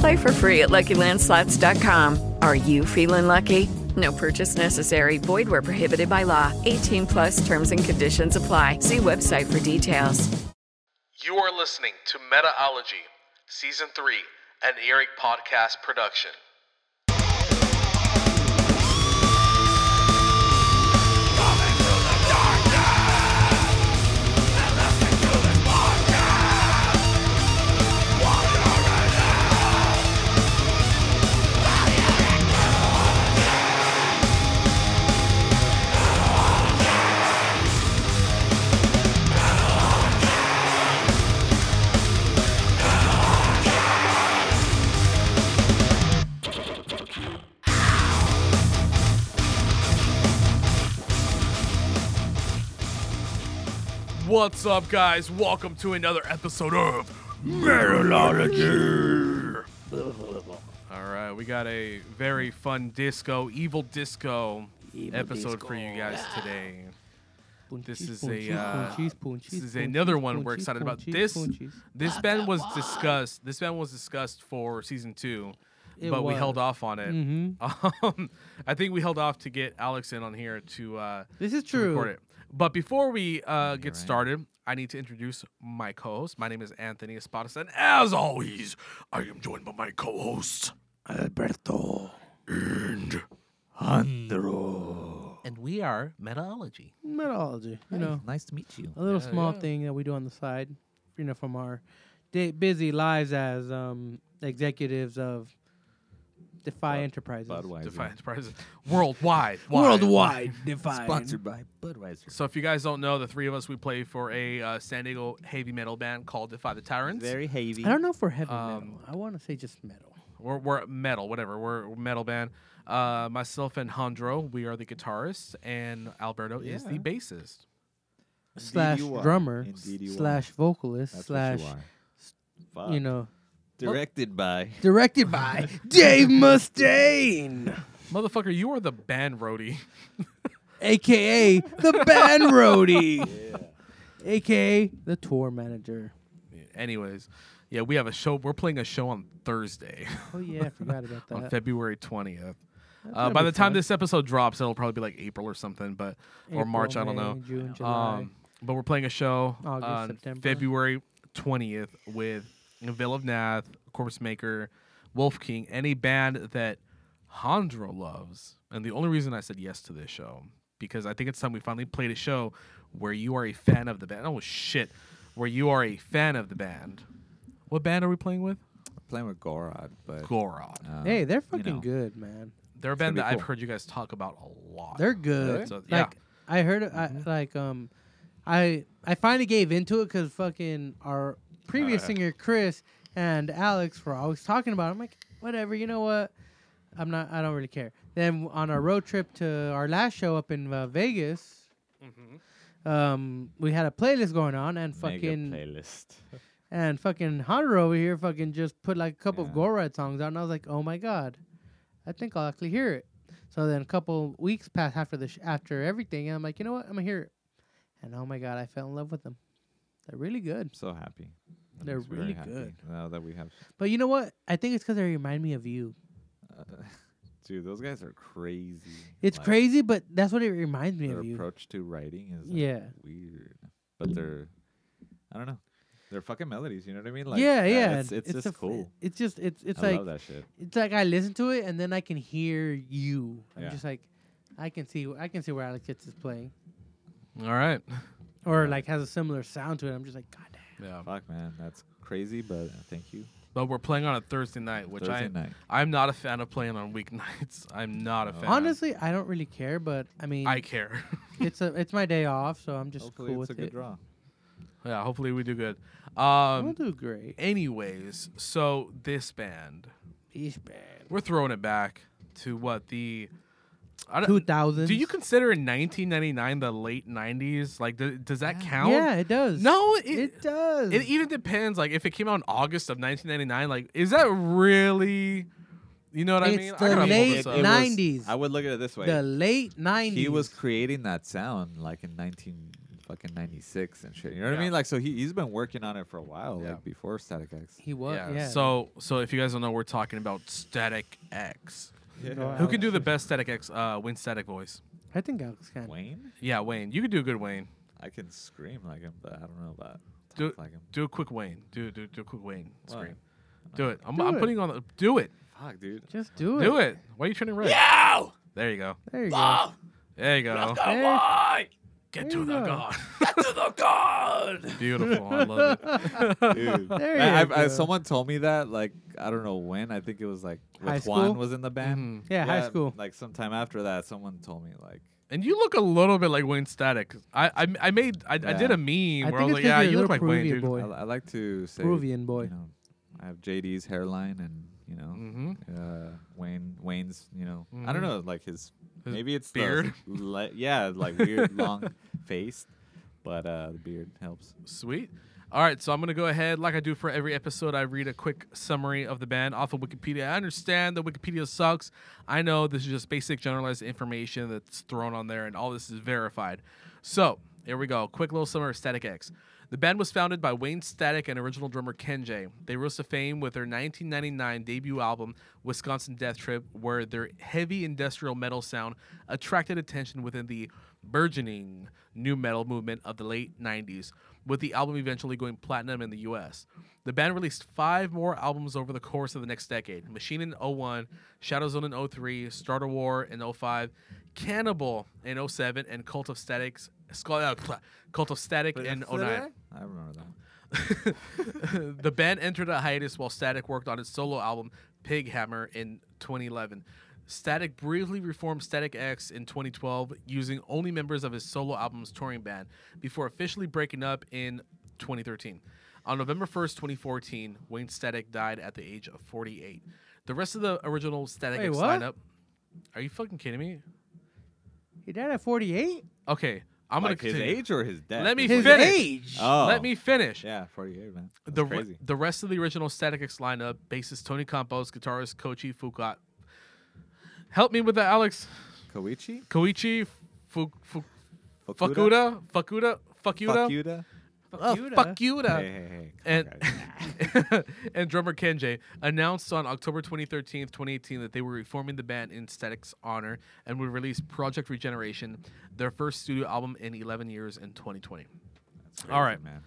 Play for free at LuckyLandSlots.com. Are you feeling lucky? No purchase necessary. Void where prohibited by law. 18 plus terms and conditions apply. See website for details. You are listening to Metaology, Season 3, an Eric podcast production. What's up, guys? Welcome to another episode of Metallology. All right, we got a very fun disco, evil disco episode for you guys today. This is a uh, this is another one we're excited about. This this band was discussed. This band was discussed for season two, It but we held off on it. Um, I think we held off to get Alex in on here to uh, This is to record true. it. But before we uh, get started, I need to introduce my co-host. My name is Anthony Espadas, and as always, I am joined by my co-host Alberto. and And we are Metaology. Metallology. You know, nice to meet you. a little Yeah, small yeah. thing that we do on the side, you know, from our day, busy lives as um, executives of Defy Enterprises. Defy Enterprises worldwide. wide. Worldwide Defy. Sponsored by Budweiser. So if you guys don't know, the three of us we play for a uh, San Diego heavy metal band called Defy the Tyrants. Very heavy. I don't know if we're heavy Um, metal. I want to say just metal. We're, we're metal, whatever. We're, we're metal band. Uh, myself and Hondro, we are the guitarists, and Alberto is the bassist. slash drummer Indeed you are. slash vocalist That's slash you you know Directed by. directed by Dave Mustaine, Motherfucker, you are the band roadie. aka the band roadie, aka the tour manager. Anyways, yeah, we have a show. We're playing a show on Thursday, Oh yeah, I forgot about that. on that. February twentieth. Uh, gonna by be the time fun. this episode drops, it'll probably be like April or something, but or April, March. I don't May, know. June, July. Um, but we're playing a show August, on September. February twentieth with Vale of Pnath, Corpus Maker, Wolf King, any band that Hondro loves. And the only reason I said yes to this show because I think it's time we finally played a show where you are a fan of the band. Oh shit, where you are a fan of the band. What band are we playing with? Playing with Gorod, but. Gorod. uh, hey, they're you fucking know. good, man. They're a band be that I've heard you guys talk about a lot. They're good. So, yeah. Like I heard, it, Mm-hmm. I like um, I I finally gave into it because fucking our previous Uh. singer Chris and Alex were always talking about. it. I'm like, whatever, you know what? I'm not. I don't really care. Then on our road trip to our last show up in uh, Vegas, Mm-hmm. um, we had a playlist going on, and Mega fucking playlist. and fucking Hunter over here fucking just put like a couple of Yeah. Gorod songs out, and I was like, oh my god, I think I'll actually hear it. So then a couple weeks passed after the sh- after everything, and I'm like, you know what, I'm gonna hear it. And oh my god, I fell in love with them. They're really good. I'm so happy. That They're makes me very really happy good. Now that we have, But you know what? I think it's because they remind me of you. uh, dude, those guys are crazy. It's Like, crazy, but that's what it reminds me Their of you. approach to writing is like, Yeah. weird, but they're, I don't know, they're fucking melodies. You know what I mean? Like, yeah, uh, yeah. It's, it's, a just f- cool. It's just it's it's I like love that shit. it's like I listen to it and then I can hear you. I'm Yeah. just like, I can see I can see where Alex gets is playing, All right. Or like has a similar sound to it. I'm just like, God damn. Yeah. Fuck, man, that's crazy. But uh, thank you. But we're playing on a Thursday night, which Thursday I night. I'm not a fan of playing on weeknights. I'm not a Oh. fan. Honestly, I don't really care, but I mean, I care. it's a it's my day off, so I'm just Hopefully, cool it's with a good it. draw. yeah. Hopefully we do good. we'll Um. do great. Anyways, so this band, this band, we're throwing it back to what the. I don't, Two thousand. do you consider in 1999 the late 90s? Like, do, does that count? Yeah, it does. No, it, it does. It even depends. Like, if it came out in August of 1999, like, is that really? You know what I mean? I the gotta pull late this was- 90s. I would look at it this way. the late nineties. he was creating that sound like in 19 fucking 96 and shit. You know what Yeah. I mean? Like so he he's been working on it for a while, Yeah. like before Static X. He was. yeah. Yeah. So, so if you guys don't know, we're talking about Static X. Go Who can do the best Static X uh, Wayne Static voice? I think Alex can. Wayne? Yeah, Wayne. You can do a good Wayne. I can scream like him, but I don't know about Do talk like him. do a quick Wayne. Do do do a quick Wayne Why? scream. Do it. I'm, Do I'm it. putting on the. Do it. Fuck, dude. Just do it. Do it. Why are you turning red? Yeah. There you go. There you go. There you go. There- Get there to the go. god. Get to the god. Beautiful. I love it. Dude. There I, you I, I, someone told me that like I don't know when. I think it was like High when school? Juan was in the band. Mhm. Yeah, high school. Like sometime after that, someone told me like And you look a little bit like Wayne Static. I I, I made I, I did a meme I where I think was like, yeah, you're a you look little like Wayne, Peruvian dude. boy. I, I like to say Peruvian boy. You know, I have JD's hairline and you know hmm uh, Wayne Wayne's you know I Mhm. don't know like his, His maybe it's the beard? le- yeah like weird long face but uh the beard helps Sweet. All right, so I'm gonna go ahead, like I do for every episode. I read a quick summary of the band off of Wikipedia. I understand that Wikipedia sucks. I know this is just basic, generalized information that's thrown on there, and all this is verified. So here we go. Quick little summary of Static X. The band was founded by Wayne Static and original drummer Ken Jay They rose to fame with their 1999 debut album, Wisconsin Death Trip, where their heavy industrial metal sound attracted attention within the burgeoning nu metal movement of the late 90s, with the album eventually going platinum in the US. The band released five more albums over the course of the next decade Machine in 01, Shadow Zone in 03, Start a War in 05, Cannibal in 07, and Cult of Statics. Skull- uh, Cult of Static in 09. I remember that the band entered a hiatus while Static worked on its solo album Pighammer in 2011. Static briefly reformed Static X in 2012 using only members of his solo album's touring band before officially breaking up in 2013. On November 1st, 2014, Wayne Static died at the age of 48. The rest of the original Static Wait, X what? lineup. Are you fucking kidding me? He died at 48. Okay, I'm like gonna his continue. age or his death Let me His finish. age. oh Let me finish. yeah 48 man That's the re- crazy the rest of the original Static X lineup, bassist Tony Campos, guitarist Koichi Fukat. Help me with that, Alex. Koichi Koichi Fu- Fu- Fukuda? Fukuda, Fukuda, Fukuda, Fukuda Oh, fuck you, da. Hey hey hey And Come on, guys. and drummer Ken Jay announced on October 2013, 2018 that they were reforming the band in Static's honor and would release Project Regeneration, their first studio album in 11 years in 2020. That's crazy, right. man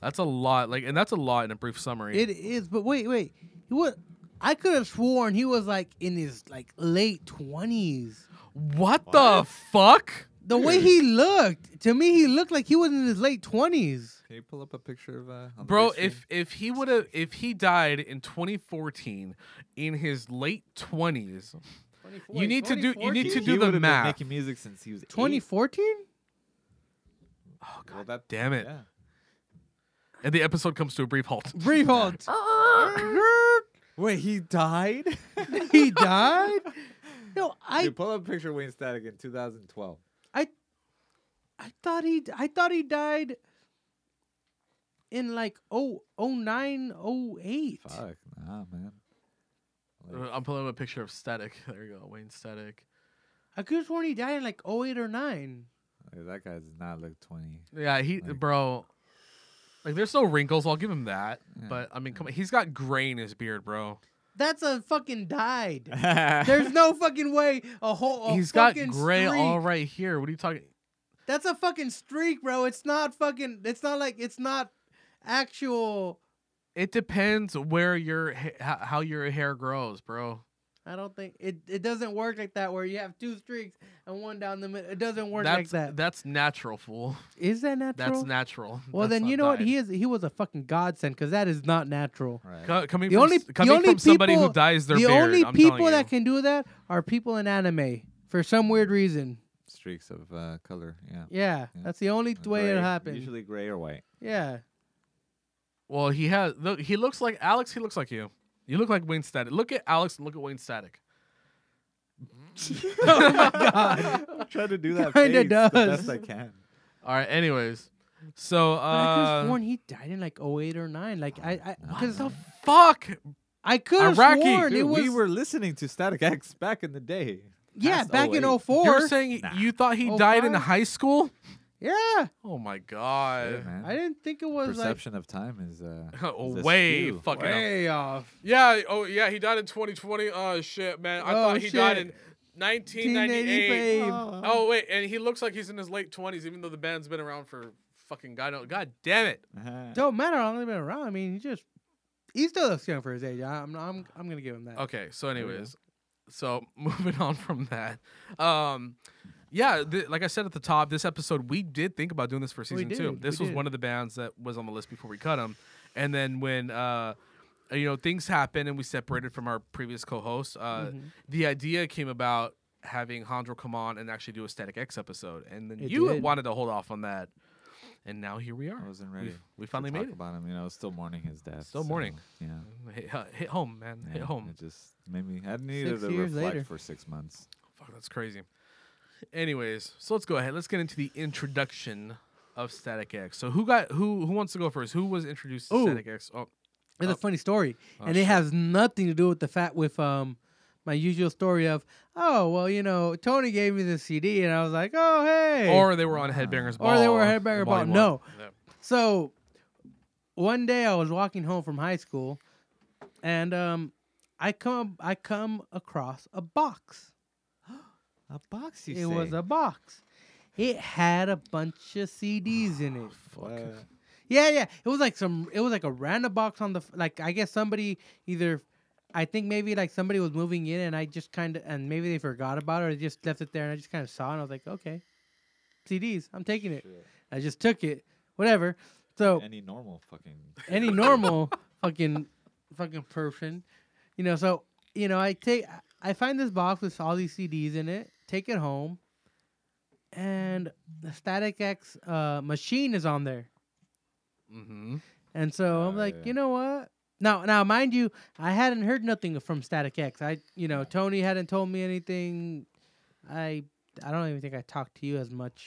That's a lot, like, and that's a lot in a brief summary. It is, but wait, wait. He was. I could have sworn he was like in his like late twenties. what, the fuck? The way he looked, to me, he looked like he was in his late twenties. can you pull up a picture of uh Bro, if if he would have if he died in 2014 in his late 20s, you need to do you need to He do the would've been math. making music since he was 2014. Oh Well, god that- damn it. yeah. And the episode comes to a brief halt. Brief halt. Wait, he died? he died. No, I Dude, pull up a picture of Wayne Static in 2012. I I thought he I thought he died in like oh oh nine oh eight. Fuck, nah, man. Like, Uh, I'm pulling up a picture of Static. There you go, Wayne Static. I could have sworn he died in like 08 or nine. like, that guy does not look 20. Yeah, he Like- bro. Like there's no wrinkles. I'll give him that. Yeah. But I mean, come on, he's got gray in his beard, bro. That's a fucking dyed. There's no fucking way a whole. A he's got gray streak. all right here. What are you talking? That's a fucking streak, bro. It's not fucking. It's not like it's not actual. It depends where your how how your hair grows, bro. I don't think it. It doesn't work like that where you have two streaks and one down the middle. It doesn't work That's like that. that's natural, fool. Is that natural? That's natural. Well, That's then you not know what? He is. He was a fucking godsend because that is not natural. right. Co- coming The from, only- s- the coming only from somebody who people- dyes their the beard. only I'm people that can do that are people in anime for some weird reason. Streaks of uh, color. Yeah. Yeah, Yeah. that's the only way it happens. Usually gray or white. Yeah. Well, he has. Look, he looks like Alex. He looks like you. You look like Wayne Static. Look at Alex and look at Wayne Static. oh my god. I'm trying to do that Kinda face the best I can. All right. Anyways, so I could have uh, sworn he died in like 08 or 9. Like I, I, cause the fuck. I could have Iraqi. sworn it was. we were listening to Static X back in the day. Yeah, past back in 08. 04. You're saying Nah. you thought he died in 05? high school? yeah, Oh my Yeah, god. man. I didn't think it was Perception of time is uh Oh, is way askew. fucking like up. way off. Yeah. Oh yeah. He died in 2020. Oh shit, man. I Oh, thought he died shit. in 1998. 1988. Oh wait, and he looks like he's in his late 20s, even though the band's been around for fucking god. know- God damn it. Uh-huh. Don't matter how long he's been around. I mean, he just he still looks young for his age. I- I'm I'm I'm gonna give him that. Okay, so you go. anyways, so moving on from that, um, yeah, th- like I said at the top, this episode we did think about doing this for season two. This we was did. one of the bands that was on the list before we cut them, and then when uh, you know things happened and we separated from our previous co-host, uh, Mhm. the idea came about having Hondro come on and actually do a Static X episode, and then It you did. wanted to hold off on that, and now here we are. I wasn't We- ready. We, to finally talk made it. about him. You know, still mourning his death. Still so, mourning. Yeah. Hit, uh, hit home, man. yeah, hit home. It just made me. I needed Six to reflect later. for six months. Fuck, that's crazy. Anyways, so let's go ahead. Let's get into the introduction of Static X. So who got who who wants to go first? Who was introduced to Ooh. Static X? Oh, It's Oh. a funny story, Oh, and it has nothing to do with the fact with um my usual story of oh well you know Tony gave me the CD and I was like oh hey or they were on Headbangers Ball. Or they were Headbanger Ball. Volume No. Yeah. So one day I was walking home from high school, and um, I come I come across a box. A box, you it say? was a box. It had a bunch of CDs in it. What? Yeah, yeah. It was like some. It was like a random box on the. Like I guess somebody either. I think maybe like somebody was moving in and I just kind of and maybe they forgot about it or they just left it there and I just kind of saw it and I was like okay, CDs. I'm taking it. Shit. I just took it. Whatever. So Any normal fucking. any normal fucking fucking person, you know. So you know, I take I find this box with all these CDs in it, take it home, and the Static X uh, machine is on there, Mm-hmm. and so I'm Oh, like, yeah. you know what? Now, now, mind you, I hadn't heard nothing from Static X. I, you know, Tony hadn't told me anything. I, I don't even think I talked to you as much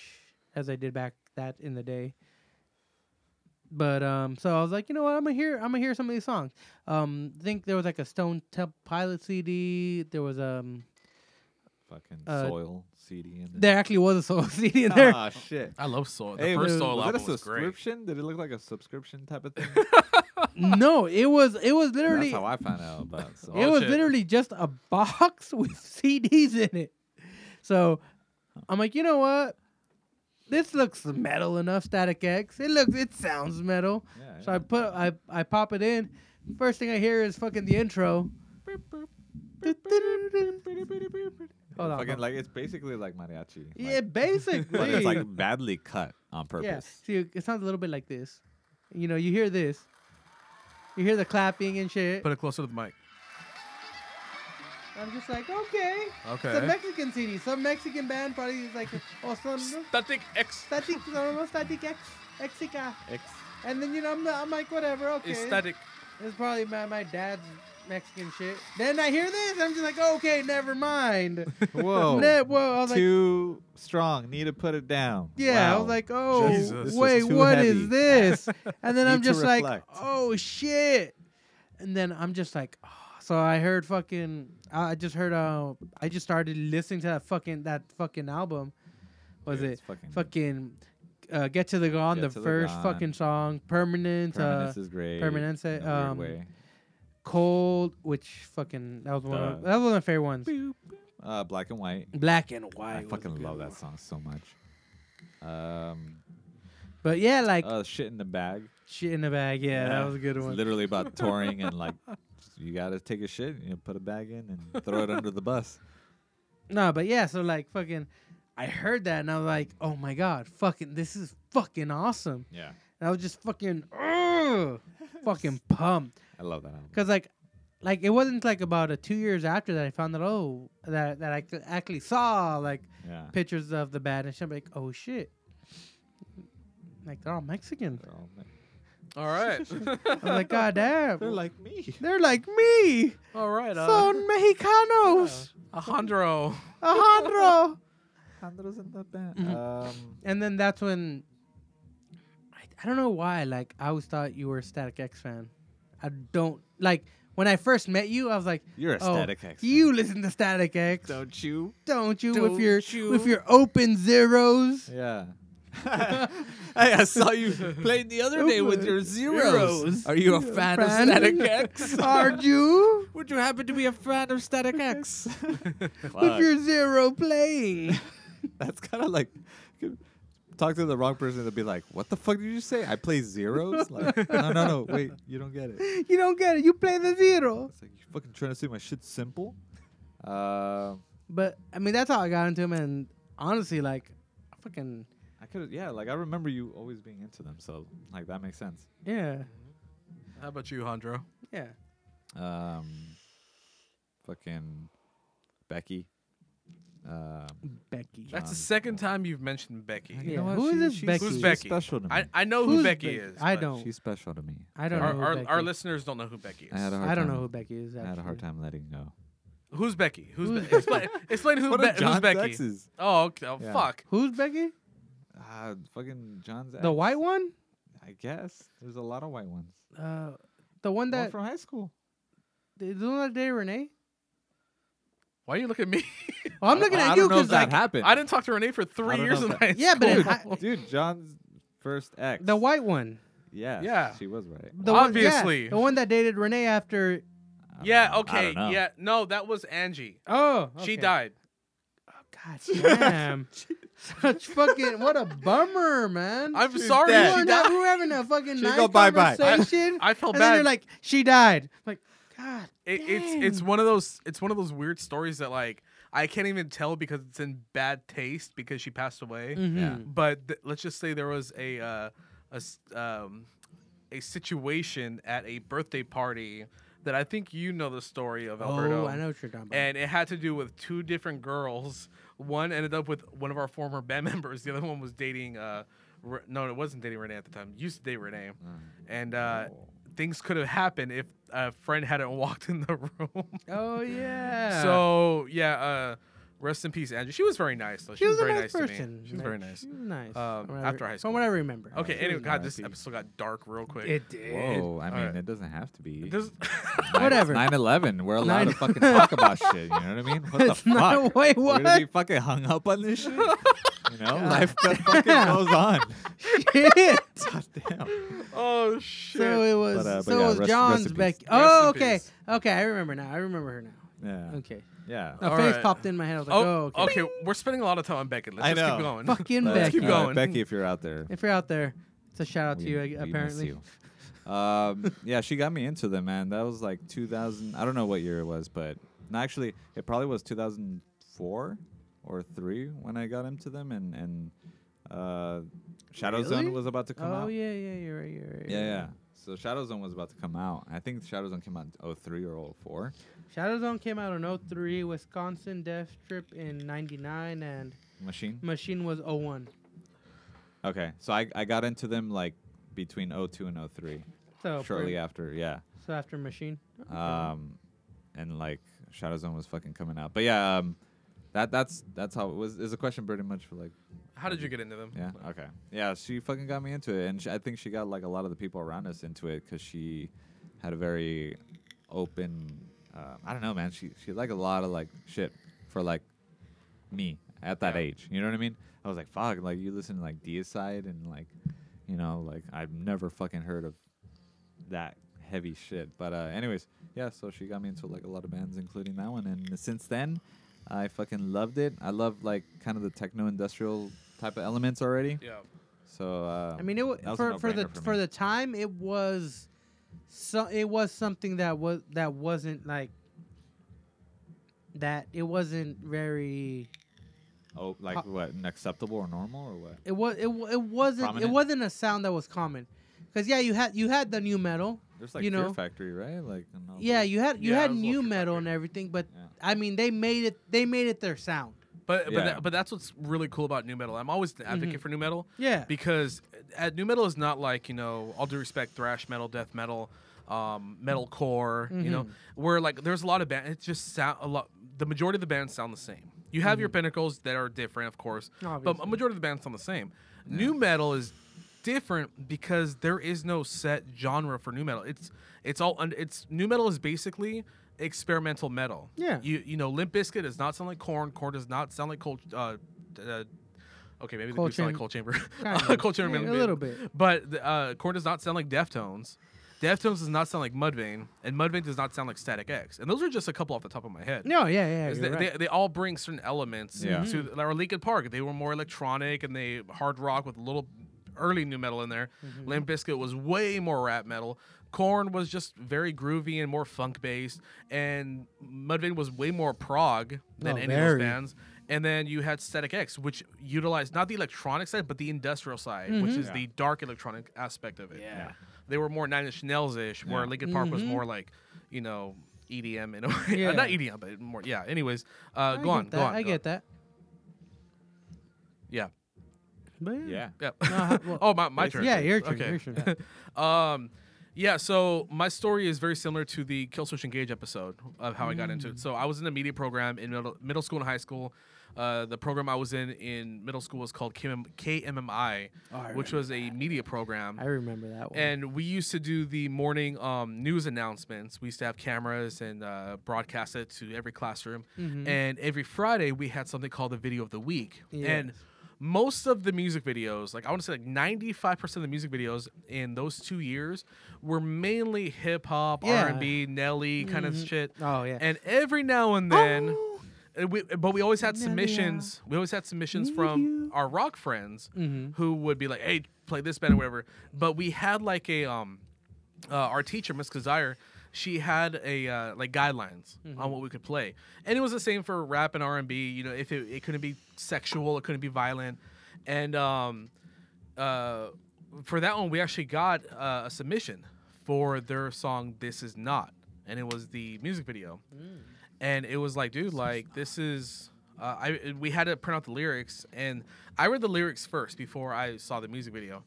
as I did back that in the day. But um, so I was like, you know what? I'm gonna hear. I'm gonna hear some of these songs. Um, I think there was like a Stone Temple Pilot CD. There was um, fucking Uh, soil CD in there There actually was a soil CD in there. Ah, shit. I love soil. The Hey, first was, Soul was it a album was great. subscription? Did it look like a subscription type of thing? no, it was. It was literally. That's how I found out about. So. It was shit. literally just a box with CDs in it. So I'm like, you know what? This looks metal enough, Static X. It looks it sounds metal. Yeah, So yeah. I put I I pop it in. First thing I hear is fucking the intro. Hold on. Fucking like it's basically like mariachi. Yeah, like- basically. it's like badly cut on purpose. yeah. See, it sounds a little bit like this. You know, you hear this. You hear the clapping and shit. Put it closer to the mic. I'm just like, okay. It's a Mexican CD. Some Mexican band probably is like, oh, some Static X static, no, static X, Exica. X. And then you know, I'm, I'm like, whatever, okay. is static. It's probably my, my dad's Mexican shit. Then I hear this, I'm just like, okay, never mind. Whoa. Ne- whoa, I was like, too strong. Need to put it down. yeah, I Wow. was like, oh, Jesus. This was wait, too what heavy. is this? And then I'm Need to just like, reflect. oh shit. And then I'm just like, oh. so I heard fucking, I I just heard, uh, I just started listening to that fucking that fucking album. Was Dude, it it's fucking, fucking uh, "Get to the Gone," Get the to the first Gone. fucking song, "Permanent," Permanence uh, is great. Permanence, in a weird um, way. "Cold," which fucking that was one of, Duh. that was one of my favorite ones. Uh, black and white. Black and white. I fucking love that song so much. Um, But yeah, like uh, shit in the bag. shit in the bag. Yeah, that was a good It's one. literally about touring and like you gotta take a shit, you know, put a bag in and throw it under the bus. No, but yeah, so like fucking, I heard that and I was like, oh my god, fucking, this is fucking awesome. Yeah, And I was just fucking, ugh, fucking pumped. I love that album. Cause like, like it wasn't like about a two years after that I found that oh that that I c- actually saw like Yeah, pictures of the band and shit. I'm like, oh shit, like they're all Mexican. They're all me- All right. I'm like, god damn, They're like me. they're like me, All right. Uh, son Mexicanos, Alejandro. Alejandro. Andros in the band. Mhm. Um, And then that's when I, I don't know why like I always thought you were a Static X fan. I don't like when I first met you. I was like, you're a oh, Static X. fan. you listen to Static X, don't you? don't you? with don't your you? with your open zeros. Yeah. hey, I saw you played the other day with your zeros. Zeros. Are you a fan, of Fan? Static X? Are you Would you happen to be a fan of Static X? with your zero playing? That's kind of like talk to the wrong person they'll be like, "What the fuck did you say? I play zeros? Like, no, no, no. Wait, you don't get it. you don't get it. You play the zero. It's like you fucking trying to say my shit's simple. Uh, But I mean, that's how I got into him. And honestly, like, I fucking I could, yeah. Like I remember you always being into them, so like that makes sense. yeah, How about you, Alejandro? yeah. Um, fucking Becky. Um, Becky. That's the John second time you've mentioned Becky. Yeah, who is this she's, Becky? Who's she's Becky? special to me. I, I know who Who's Becky Becky? is. I but don't. She's special to me. I don't Our, know. who our, Becky our listeners don't know who Becky is. I had a hard I don't time. know who Becky is. I had a hard actually. time letting go. Who's Becky? Who's, Who's Be- explain, explain who What Be- are who's John's Becky? exes? Oh, okay. oh Yeah. fuck. Who's Becky? Ah, fucking John's The white one? I guess there's a lot of white ones. Uh, the one One that from high school. the the one that dated Renee. Why are you looking at me? Oh, I'm I- looking I at don't you know because that like happened. I didn't talk to Renee for three don't years know in if high Yeah, but it school. ha- Dude, John's first ex. the white one. Yeah. Yeah. She was right. The one- yeah, Obviously. the one that dated Renee after. Yeah, know. I okay. don't know. Yeah, no, that was Angie. Oh, She okay. died. God damn! Such fucking what a bummer, man. I'm She's sorry. dead. we She were, died. not, we were having a fucking She nice go bye-bye. conversation. I felt and then bad. you're like, she died. Like, God, It, it's it's one of those it's one of those weird stories that like I can't even tell because it's in bad taste because she passed away. Mhm. Yeah. But th- let's just say there was a uh, a s- um, a situation at a birthday party that I think you know the story of Alberto. Oh, I know what you're talking about. And it had to do with two different girls. One ended up with one of our former band members. The other one was dating. Uh, Re- no, it wasn't dating Renee at the time. Used to date Renee, and uh, things could have happened if a friend hadn't walked in the room. oh yeah. So yeah, uh, rest in peace, Andrew. She was very nice though. She, she was, very a nice, nice person. to me. She was very nice. She was nice. Um, from after high school. From what I remember. Okay, she anyway, God, nice. this episode got dark real quick. It did. Whoa, I mean, Alright. it doesn't have to be. It does- Whatever. 9 11. We're allowed to fucking talk about shit. You know what I mean? What the It's not- fuck? wait, We're what? gonna be fucking hung up on this shit? You know? Life that fucking goes on. Shit. God damn. oh shit. So it was. But, uh, but so yeah, it was rest- John's rest in. Becky. Rest Oh, in okay. peace. Okay, I remember now. I remember her now. Yeah. Okay. Yeah. A All face right. popped in my head. I was like, oh, oh, okay. okay. We're spending a lot of time on Becky. Let's I just know. keep going. Fucking But, Becky. keep going. Becky, if you're out there. If you're out there, it's a shout out to we- you, we I- miss apparently. you. um, yeah, she got me into them, man. That was like 2000. I don't know what year it was, but no, actually, it probably was 2004 or three when I got into them, and and uh, Shadow Zone was about to come oh out. Oh yeah, yeah, you're right, you're right. yeah, yeah. So Shadow Zone was about to come out. I think Shadow Zone came out in 03 or 04. Shadow Zone came out in 03, Wisconsin Death Trip in 99, and Machine. Machine was 01. Okay, so I I got into them like between 02 and 03, So shortly after. Yeah. So after Machine. Okay. um, and like Shadow Zone was fucking coming out. But yeah, um, that that's that's how it was. Is a question pretty much for like How did you get into them? yeah okay yeah she fucking got me into it, and sh I think she got like a lot of the people around us into it because she had a very open. Uh, I don't know, man. She she like a lot of like shit for like me at that Yeah. age. You know what I mean? I was like, fuck, like you listen to like Deicide and like, you know, like I've never fucking heard of that heavy shit. But uh, anyways, yeah. So she got me into like a lot of bands, including that one, and since then, I fucking loved it. I love like kind of the techno industrial type of elements already. Yeah. So uh, I mean, it w- was for for the for for the time it was, so it was something that was that wasn't like that. It wasn't very. oh, like ho- what, acceptable or normal or what? It was it, wa- it wasn't it wasn't a sound that was common, because yeah, you had you had the nu metal. There's like you Fear know, Factory, right? Like Yeah, you had you Yeah, had was a little new Fear metal and everything, but Yeah. I mean they made it they made it their sound. But but, that, but that's what's really cool about nu metal. I'm always an advocate for nu metal. Yeah. Because uh, nu metal is not like you know, all due respect, thrash metal, death metal, um, metalcore. You know, where like there's a lot of bands. It just sound a lot. The majority of the bands sound the same. You have your pinnacles that are different, of course, Obviously. but a majority of the bands sound the same. Nu metal is different because there is no set genre for nu metal. It's it's all un- it's nu metal is basically experimental metal. Yeah. You you know, Limp Bizkit does not sound like Korn. Korn does not sound like Cold. Uh, uh, okay, maybe they Cold do sound like Chamber. Coal Chamber. Kind Uh, of. Coal Chamber, Yeah, a maybe. little bit. But uh, Korn does not sound like Deftones. Deftones does not sound like Mudvayne, and Mudvayne does not sound like Static X. And those are just a couple off the top of my head. No, yeah, yeah. Is you're they, right. they, they all bring certain elements Yeah. to or Linkin Park. They were more electronic and they hard rock with a little early nu metal in there. Mm-hmm. Limp Bizkit was way more rap metal. Korn was just very groovy and more funk based, and Mudvayne was way more prog than Oh, any of those bands. And then you had Static X, which utilized not the electronic side, but the industrial side, which Mm-hmm. is the dark electronic aspect of it. Yeah. They were more Nine Inch Nails ish, where Yeah. Linkin Park was Mhm. more like, you know, EDM in a way. Yeah. Not EDM, but more. Yeah. Anyways, uh, I go on. that. Go on. I go get on. that. Yeah. But Yeah. Yeah. Uh, well, oh, my, my turn. yeah, your turn. Okay. Your turn. Um, yeah. So my story is very similar to the Kill Killswitch Engage episode of how I got into Mm. it. So I was in a media program in middle, middle school and high school. Uh, the program I was in in middle school was called KM, KMMI, Oh, which was a media program. I remember that one. And we used to do the morning um, news announcements. We used to have cameras and uh, broadcast it to every classroom. Mm-hmm. And every Friday, we had something called the video of the week. And Yes. Most of the music videos, like I want to say, like ninety-five percent of the music videos in those two years were mainly hip hop, Yeah. R and B, Nelly kind of shit. Oh, yeah. And every now and then, Oh. we, but we always had submissions. We always had submissions from our rock friends Mhm. who would be like, "Hey, play this band or whatever." But we had like a um, uh, our teacher, Miss Kazire, she had a uh, like guidelines Mm-hmm. on what we could play, and it was the same for rap and R and B. You know, if it, it couldn't be sexual, it couldn't be violent, and um, uh, for that one, we actually got uh, a submission for their song "This Is Not," and it was the music video, Mm. and it was like, dude, like this is. Uh, I we had to print out the lyrics, and I read the lyrics first before I saw the music video,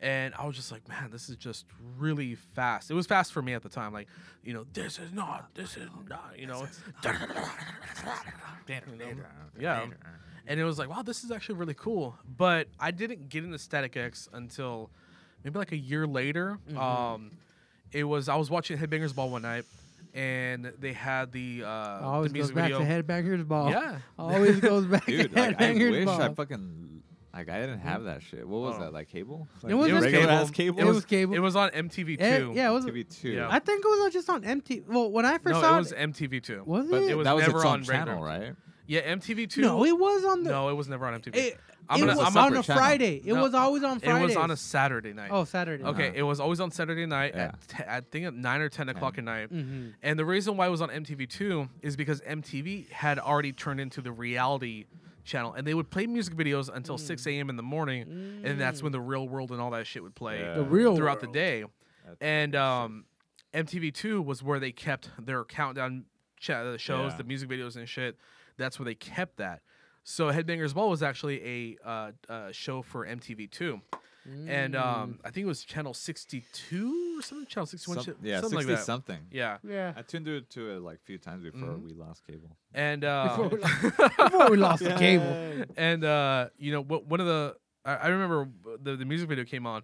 and I was just like, man, this is just really fast. It was fast for me at the time, like, you know, this is not, this is not, you know, yeah, and it was like, wow, this is actually really cool. But I didn't get into Static X until maybe like a year later. Mm-hmm. Um, it was I was watching Headbangers Ball one night, and they had the uh, Always the goes music back video. to Headbangers Ball. Yeah. Always goes back Dude, to like, I wish Ball. I fucking like I didn't have that shit. What was Oh. that like cable? It was Like, on regular cable. ass cable. It was cable. It was on MTV Eh, two. yeah, it was. TV two. Yeah. I think it was just on MTV. Well, when I first no, saw it was MTV two. Was But it? it was that was never its own on regular. channel, right? Yeah, MTV two. no, it was on the. no, it was never on MTV. It, I'm it gonna- was I'm on separate a channel. Friday. It No, was always on Friday. it was on a Saturday night. oh Saturday. Okay, it was always on Saturday night Yeah. at t- I think at nine or ten o'clock at night. Mm-hmm. And the reason why it was on MTV two is because MTV had already turned into the reality channel, and they would play music videos until mm. 6 a.m. in the morning, mm. and that's when the mm. real world and all that shit would play yeah. the real throughout world. the day. That's and um, MTV2 was where they kept their countdown ch- uh, shows, yeah. the music videos and shit. That's where they kept that. So Headbangers Ball was actually a, uh, uh, show for MTV2. Mm. And um, mm. I think it was channel 62 or something, channel 61, Some, yeah, something 60 like that. something. Yeah. Yeah. I tuned it to it like a few times before mm. we lost cable. And uh, before, we lost, the cable. And uh, you know, what one of the I, I remember the, the music video came on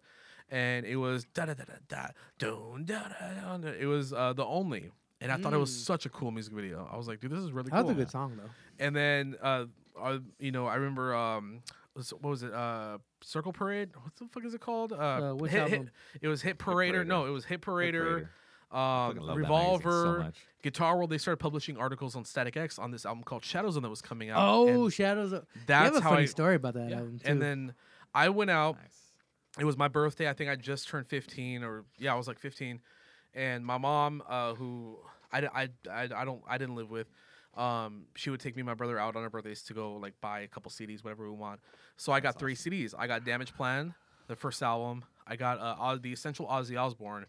and it was da da da da da da da da. It was uh, the only, and I mm. thought it was mm. such a cool music video. I was like, dude, this is really. That's cool. That's a good song though. And then, uh, I, you know, I remember um, what was it? Uh, Circle Parade. What the fuck is it called? Uh, Uh, which hit, hit- album? it was Hit Parader. Parader. No, it was Hit Parader. Parader. Um, fucking love that magazine so Revolver. Guitar World. They started publishing articles on Static X on this album called Shadows Zone that was coming out. Oh, and Shadows. Of, you that's have a how funny I. story about that yeah. album too. And then I went out Nice. it was my birthday. I think I just turned 15 or yeah, I was like 15. And my mom, uh, who I don't I didn't live with, um, she would take me and my brother out on our birthdays to go like buy a couple CDs, whatever we want. So I got three CDs. I got Damageplan, the first album. I got uh, the Essential Ozzy Osbourne,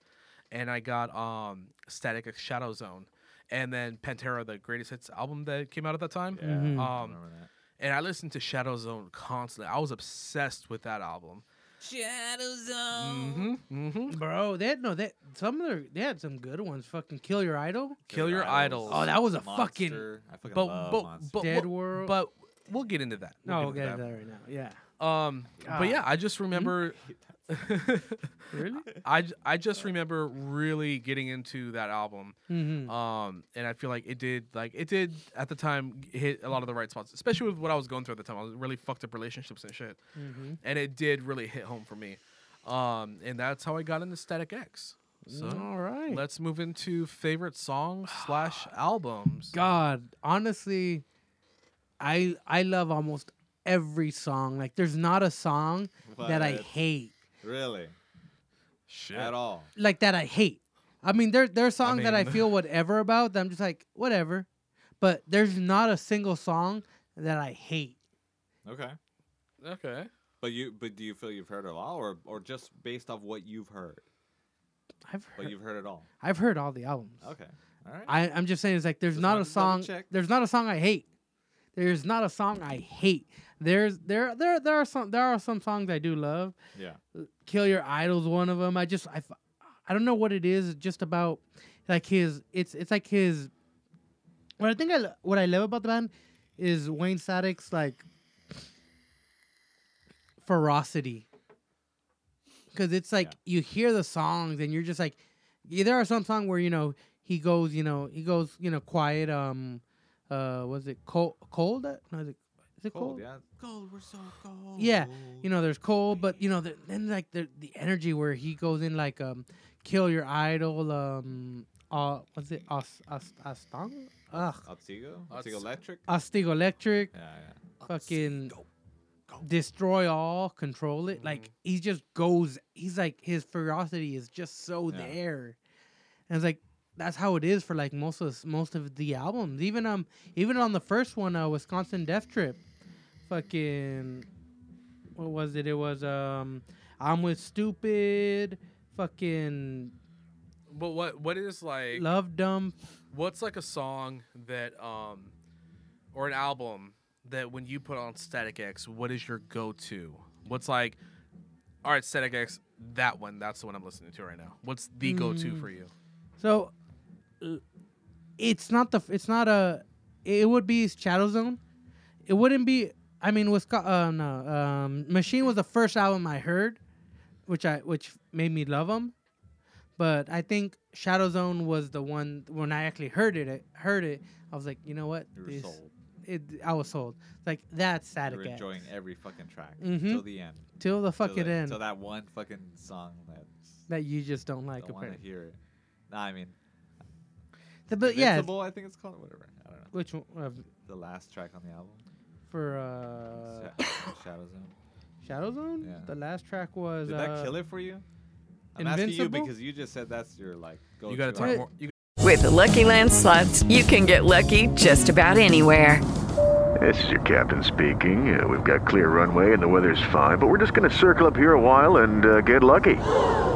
and I got um, Static Shadow Zone, and then Pantera, the greatest hits album that came out at that time. Yeah, Mhm. I Um, remember that. and I listened to Shadow Zone constantly. I was obsessed with that album. Shadow Zone. Mm-hmm. Mm-hmm. Bro, they had no that some of their they had some good ones. Fucking Kill Your Idol, Kill Your Idols. Oh, that was a fucking- I fucking but love but Monster. but Dead we'll- World. But we'll get into that. We'll no, we'll get get into into that right now. Yeah. Um, God. but yeah, I just remember. really. I, j- I just remember really getting into that album. Mm-hmm. Um, and I feel like it did like it did at the time hit a lot of the right spots, especially with what I was going through at the time. I was really fucked up relationships and shit, mm-hmm. and it did really hit home for me. Um, and that's how I got into Static X. So All right. let's move into favorite songs slash albums. God, honestly, I I love almost every song. Like, there's not a song that I hate. Really? Shit. At all? Like that I hate. I mean, there there are songs that I mean- feel whatever about. That I'm just like whatever. But there's not a single song that I hate. Okay. Okay. But you, but do you feel you've heard it all, or or just based off what you've heard? I've But heard, you've heard it all. I've heard all the albums. Okay. All right. I, I'm just saying it's like there's Just not wanted a to double song. check. There's not a song I hate. There's not a song I hate. There's there there there are some there are some songs I do love. yeah. Kill Your Idol's one of them. I just I, I don't know what it is. It's just about like his it's it's like his. What I think I what I love about the band is Wayne Static's like ferocity. Because it's like you hear the songs and you're just like, yeah, there are some songs where you know he goes, you know, he goes, you know, quiet. Um, uh, was it cold? Cold? No, is it, is it cold? Cold. Yeah. Gold, we're so gold. Yeah, you know, there's cold, but you know, the, then like the the energy where he goes in like um, kill your idol. Um, uh, what's it? Os, os, Ostang? Ugh, Otsego. Ots- Electric. Ostigo Electric. Yeah, yeah. Fucking destroy all, control it. Like he just goes. He's like his ferocity is just so Yeah. there, and it's like that's how it is for like most of most of the albums. Even um even on the first one, uh, Wisconsin Death Trip, fucking what was it? It was um I'm with stupid, fucking But what what is like love dump. what's like a song that um or an album that when you put on Static X, what is your go to? What's like all right, Static X, that one, that's the one I'm listening to right now. What's the go to Mm. for you? So it's not the it's not a it would be Shadow Zone. It wouldn't be I mean was uh, no um Machine was the first album I heard which I which made me love them. But I think Shadow Zone was the one when I actually heard it, I heard it I was like, you know what? You were This- sold. It, I was sold. Like that's Static X. enjoying every fucking track Mhm. till the end. till the Till fucking the- end Till that one fucking song that that you just don't like. don't want to hear it. Nah, I mean, The- But yeah, Invincible, I think it's called whatever. I don't know. which one uh, The last track on the album, for uh, Shadow Zone. Shadow Zone? Yeah. The last track was. Did uh, that kill it for you? I'm asking you Invincible? because you just said that's your like go. You gotta talk more you, With the Lucky Land slots, you can get lucky just about anywhere. This is your captain speaking. Uh, we've got clear runway and the weather's fine, but we're just going to circle up here a while and uh, get lucky.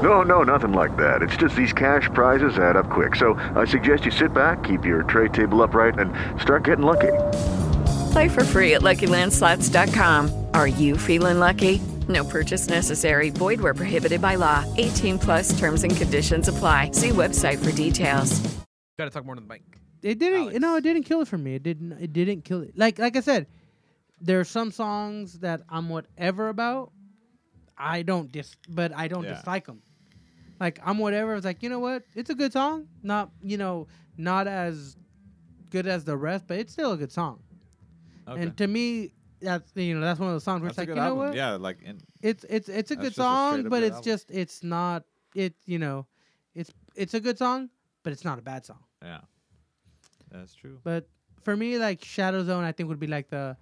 No, no, nothing like that. It's just these cash prizes add up quick. So I suggest you sit back, keep your tray table upright, and start getting lucky. Play for free at LuckyLandSlots.com. Are you feeling lucky? No purchase necessary. Void where prohibited by law. 18 plus terms and conditions apply. See website for details. gotta talk more to the mic. It didn't. Alex. No, it didn't kill it for me. It didn't. It didn't kill it. Like like I said, there are some songs that I'm whatever about. I don't dis, but I don't Yeah. dislike them. Like I'm whatever. It's like you know what? It's a good song. Not you know not as good as the rest, but it's still a good song. Okay. And to me, that's you know that's one of those songs where That's it's a like good you know what, Yeah, like in, it's it's it's a good just a song, but good it's album. just it's not it you know, it's it's a good song, but it's not a bad song. yeah, that's true. But for me, like Shadow Zone, I think would be like the,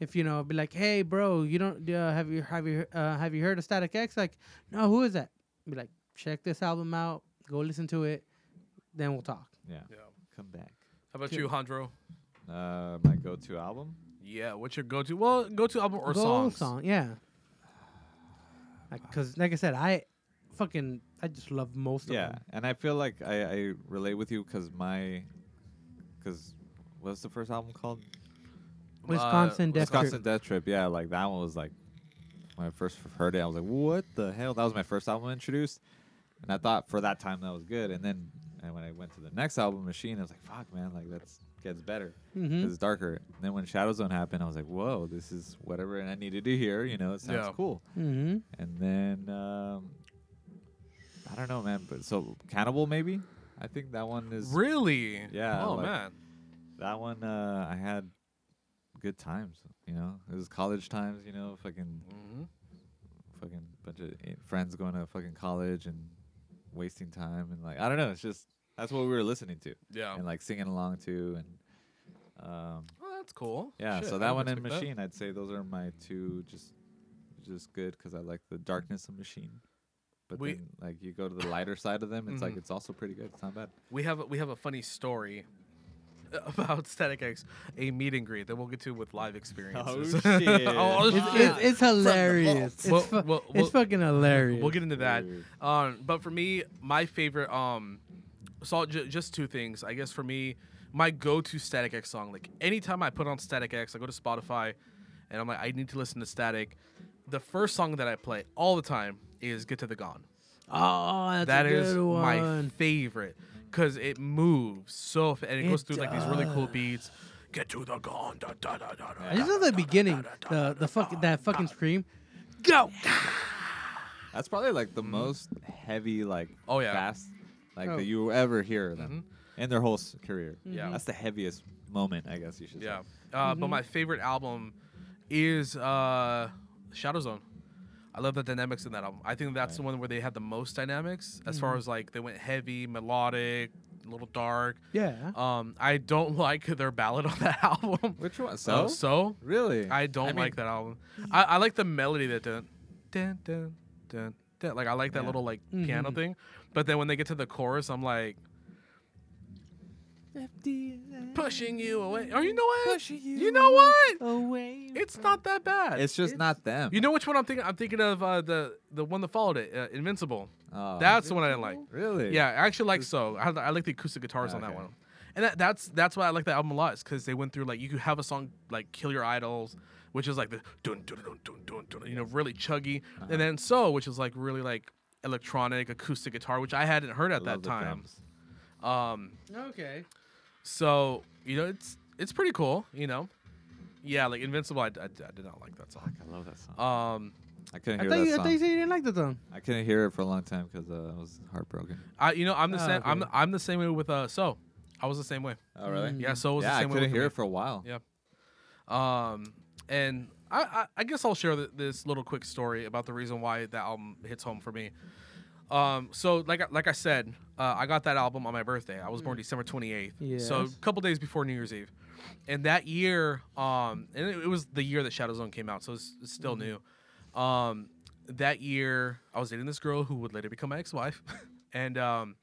if you know, be like, hey, bro, you don't uh, have you have you uh, have you heard of Static X? Like, no, who is that? Be like, check this album out, go listen to it, then we'll talk. Yeah, Yeah. come back. How about you, Hondro? Uh, my go-to album. Yeah, what's your go-to? Well, go-to album or go songs? song, yeah. Cause like I said, I fucking I just love most of Yeah, them. and I feel like I, I relate with you because my, because what's the first album called? Wisconsin uh, Death Wisconsin Trip. Death Trip. Yeah, like that one was like when I first heard it, I was like, "What the hell?" That was my first album introduced, and I thought for that time that was good. And then and when I went to the next album, Machine, I was like, "Fuck, man, like that's gets better. Mhm. It's darker." And then when Shadow Zone happened, I was like, "Whoa, this is whatever I needed to hear." You know, it sounds Yeah. cool. Mm-hmm. And then um, I don't know, man. But so Cannibal, maybe. I think that one is Really? Yeah, Oh like- man. that one. Uh, I had good times. You know, it was college times. You know, fucking hmm fucking bunch of friends going to fucking college and wasting time and like I don't know. It's just that's what we were listening to Yeah. and like singing along to and um Oh, that's cool. yeah. Shit, so that one and expect that. Machine, I'd say those are my two just just good because I like the darkness of Machine. But We- then like you go to the lighter side of them, it's like Mhm. it's also pretty good. It's not bad. We have a, we have a funny story about Static X, a meet and greet that we'll get to with live experiences. shit. oh, It's, shit. it's, it's hilarious. It's, Well, fu- well, it's fucking hilarious. We'll get into that. Um, but for me, my favorite, um, so ju- just two things. I guess for me, my go-to Static X song. Like anytime I put on Static X, I go to Spotify, and I'm like, I need to listen to Static. The first song that I play all the time is "Get to the Gone." Oh, that's That a is good one. my favorite because it moves so fa- and it, It goes through like these really cool beats. Get to the gone. Da, da, da, da, da, I just love the beginning, the the fuck that fucking scream. go. That's probably like the most heavy, like Mm-hmm. Oh, yeah. fast, like Oh. that you ever hear them in their whole s- career. Yeah. that's the heaviest moment, I guess you should Yeah. say. Uh, But my favorite album is uh, Shadow Zone. I love the dynamics in that album. I think that's the one where they had the most dynamics as far as like they went heavy, melodic, a little dark. Yeah. Um, I don't like their ballad on that album. Which one? Uh, So, so really, I don't mean, like that album. I, I like the melody that dun, dun, dun, dun, dun. like I like that Yeah. little like piano Mhm. thing. But then when they get to the chorus, I'm like pushing you away. Oh, you know what? you, know what? Away. It's not that bad. It's just not them. You know which one I'm thinking? I'm thinking of uh, the the one that followed it, uh, Invincible. Oh, That's the one I didn't like. really. Yeah, I actually like so. I, I like the acoustic guitars on that one, and that, that's that's why I like the album a lot. Is because they went through like you could have a song like "Kill Your Idols," which is like the dun dun dun dun dun, dun you know, really chuggy, Uh-huh. and then "So," which is like really like electronic acoustic guitar, which I hadn't heard at I that love the time. drums. Um, Okay. so you know, it's it's pretty cool. You know, yeah, like "Invincible," I, I, I did not like that song. I love that song. Um, I couldn't I hear thought, that you, I song. thought you said you didn't like the song. I couldn't hear it for a long time because uh, I was heartbroken. I you know I'm the Ah, same. I'm okay. I'm the same way with uh "So." I was the same way. Oh, really? Mm. Yeah, so was yeah, the I same way couldn't with hear me. it for a while. Yeah. Um, and I, I, I guess I'll share th- this little quick story about the reason why that album hits home for me. Um, so like I- like I said, uh, I got that album on my birthday. I was born December 28th. So a couple days before New Year's Eve. And that year, um, and it, it was the year that Shadow Zone came out, so it's, it's still new. Um, that year, I was dating this girl who would later become my ex-wife, and um,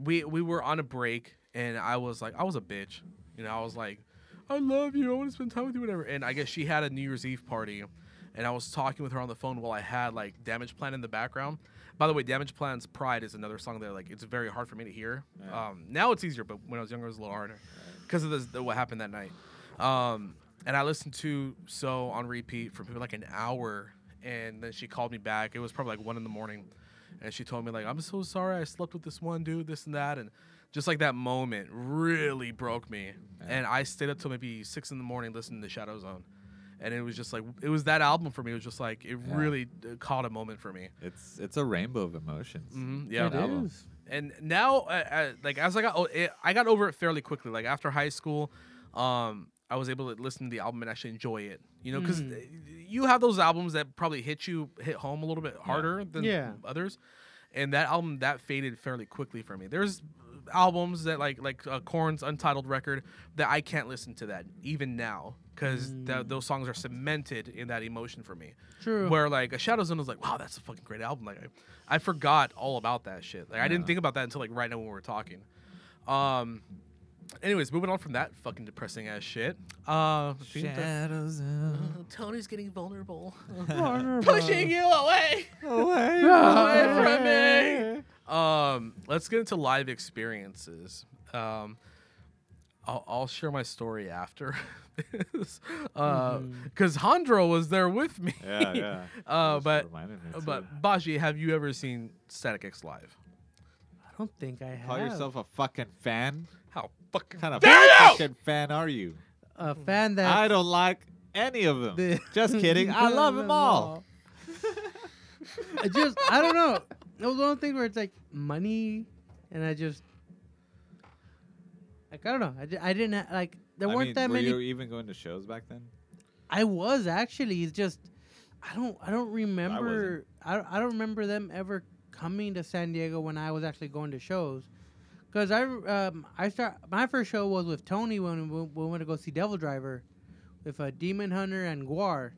we we were on a break, and I was like, I was a bitch, you know, I was like, I love you, I want to spend time with you, whatever. And I guess she had a New Year's Eve party, and I was talking with her on the phone while I had like Damageplan in the background. By the way, Damageplan's Pride is another song that like it's very hard for me to hear. Um, now it's easier, but when I was younger, it was a little harder because of this, the, what happened that night. Um, and I listened to So on repeat for maybe like an hour, and then she called me back. It was probably like one in the morning, and she told me like, "I'm so sorry, I slept with this one dude, this and that," and just like that moment really broke me. And I stayed up till maybe six in the morning listening to Shadow Zone. And it was just like it was that album for me. It was just like it really uh, caught a moment for me. It's it's a rainbow of emotions. Mhm, Yeah, It album. is. and now uh, uh, like as i got oh, it, i got over it fairly quickly like after high school um I was able to listen to the album and actually enjoy it. You know, because you have those albums that probably hit you hit home a little bit harder than Yeah. others, and that album that faded fairly quickly for me. There's albums that like like uh, Korn's Untitled record that I can't listen to that even now because those songs are cemented in that emotion for me. True. Where like a Shadow Zone was like, wow, that's a fucking great album. Like I, I forgot all about that shit. Like I didn't think about that until like right now when we were talking. Um. Anyways, moving on from that fucking depressing ass shit. Uh, Shadows Tony's getting vulnerable, Vulnerable. pushing you away, away, away from me. Um, let's get into live experiences. Um, I'll, I'll share my story after this, because Hondro was there with me. Yeah, yeah. Uh, Just but reminded me too. but Baji, have you ever seen Static X live? I don't think I have. Call yourself a fucking fan? How fucking kind of dare fucking fan are you? a fan that I don't like any of them. The- Just kidding. I love them all. I just I don't know. It was one of the things where it's like money, and I just like I don't know. I, ju- I didn't ha- like there I weren't mean, that were many. you even going to shows back then? I was actually. It's just I don't I don't remember. I don't, I don't remember them ever coming to San Diego when I was actually going to shows. Cause I um I start my first show was with Tony when we, we went to go see DevilDriver, with a Demon Hunter and GWAR.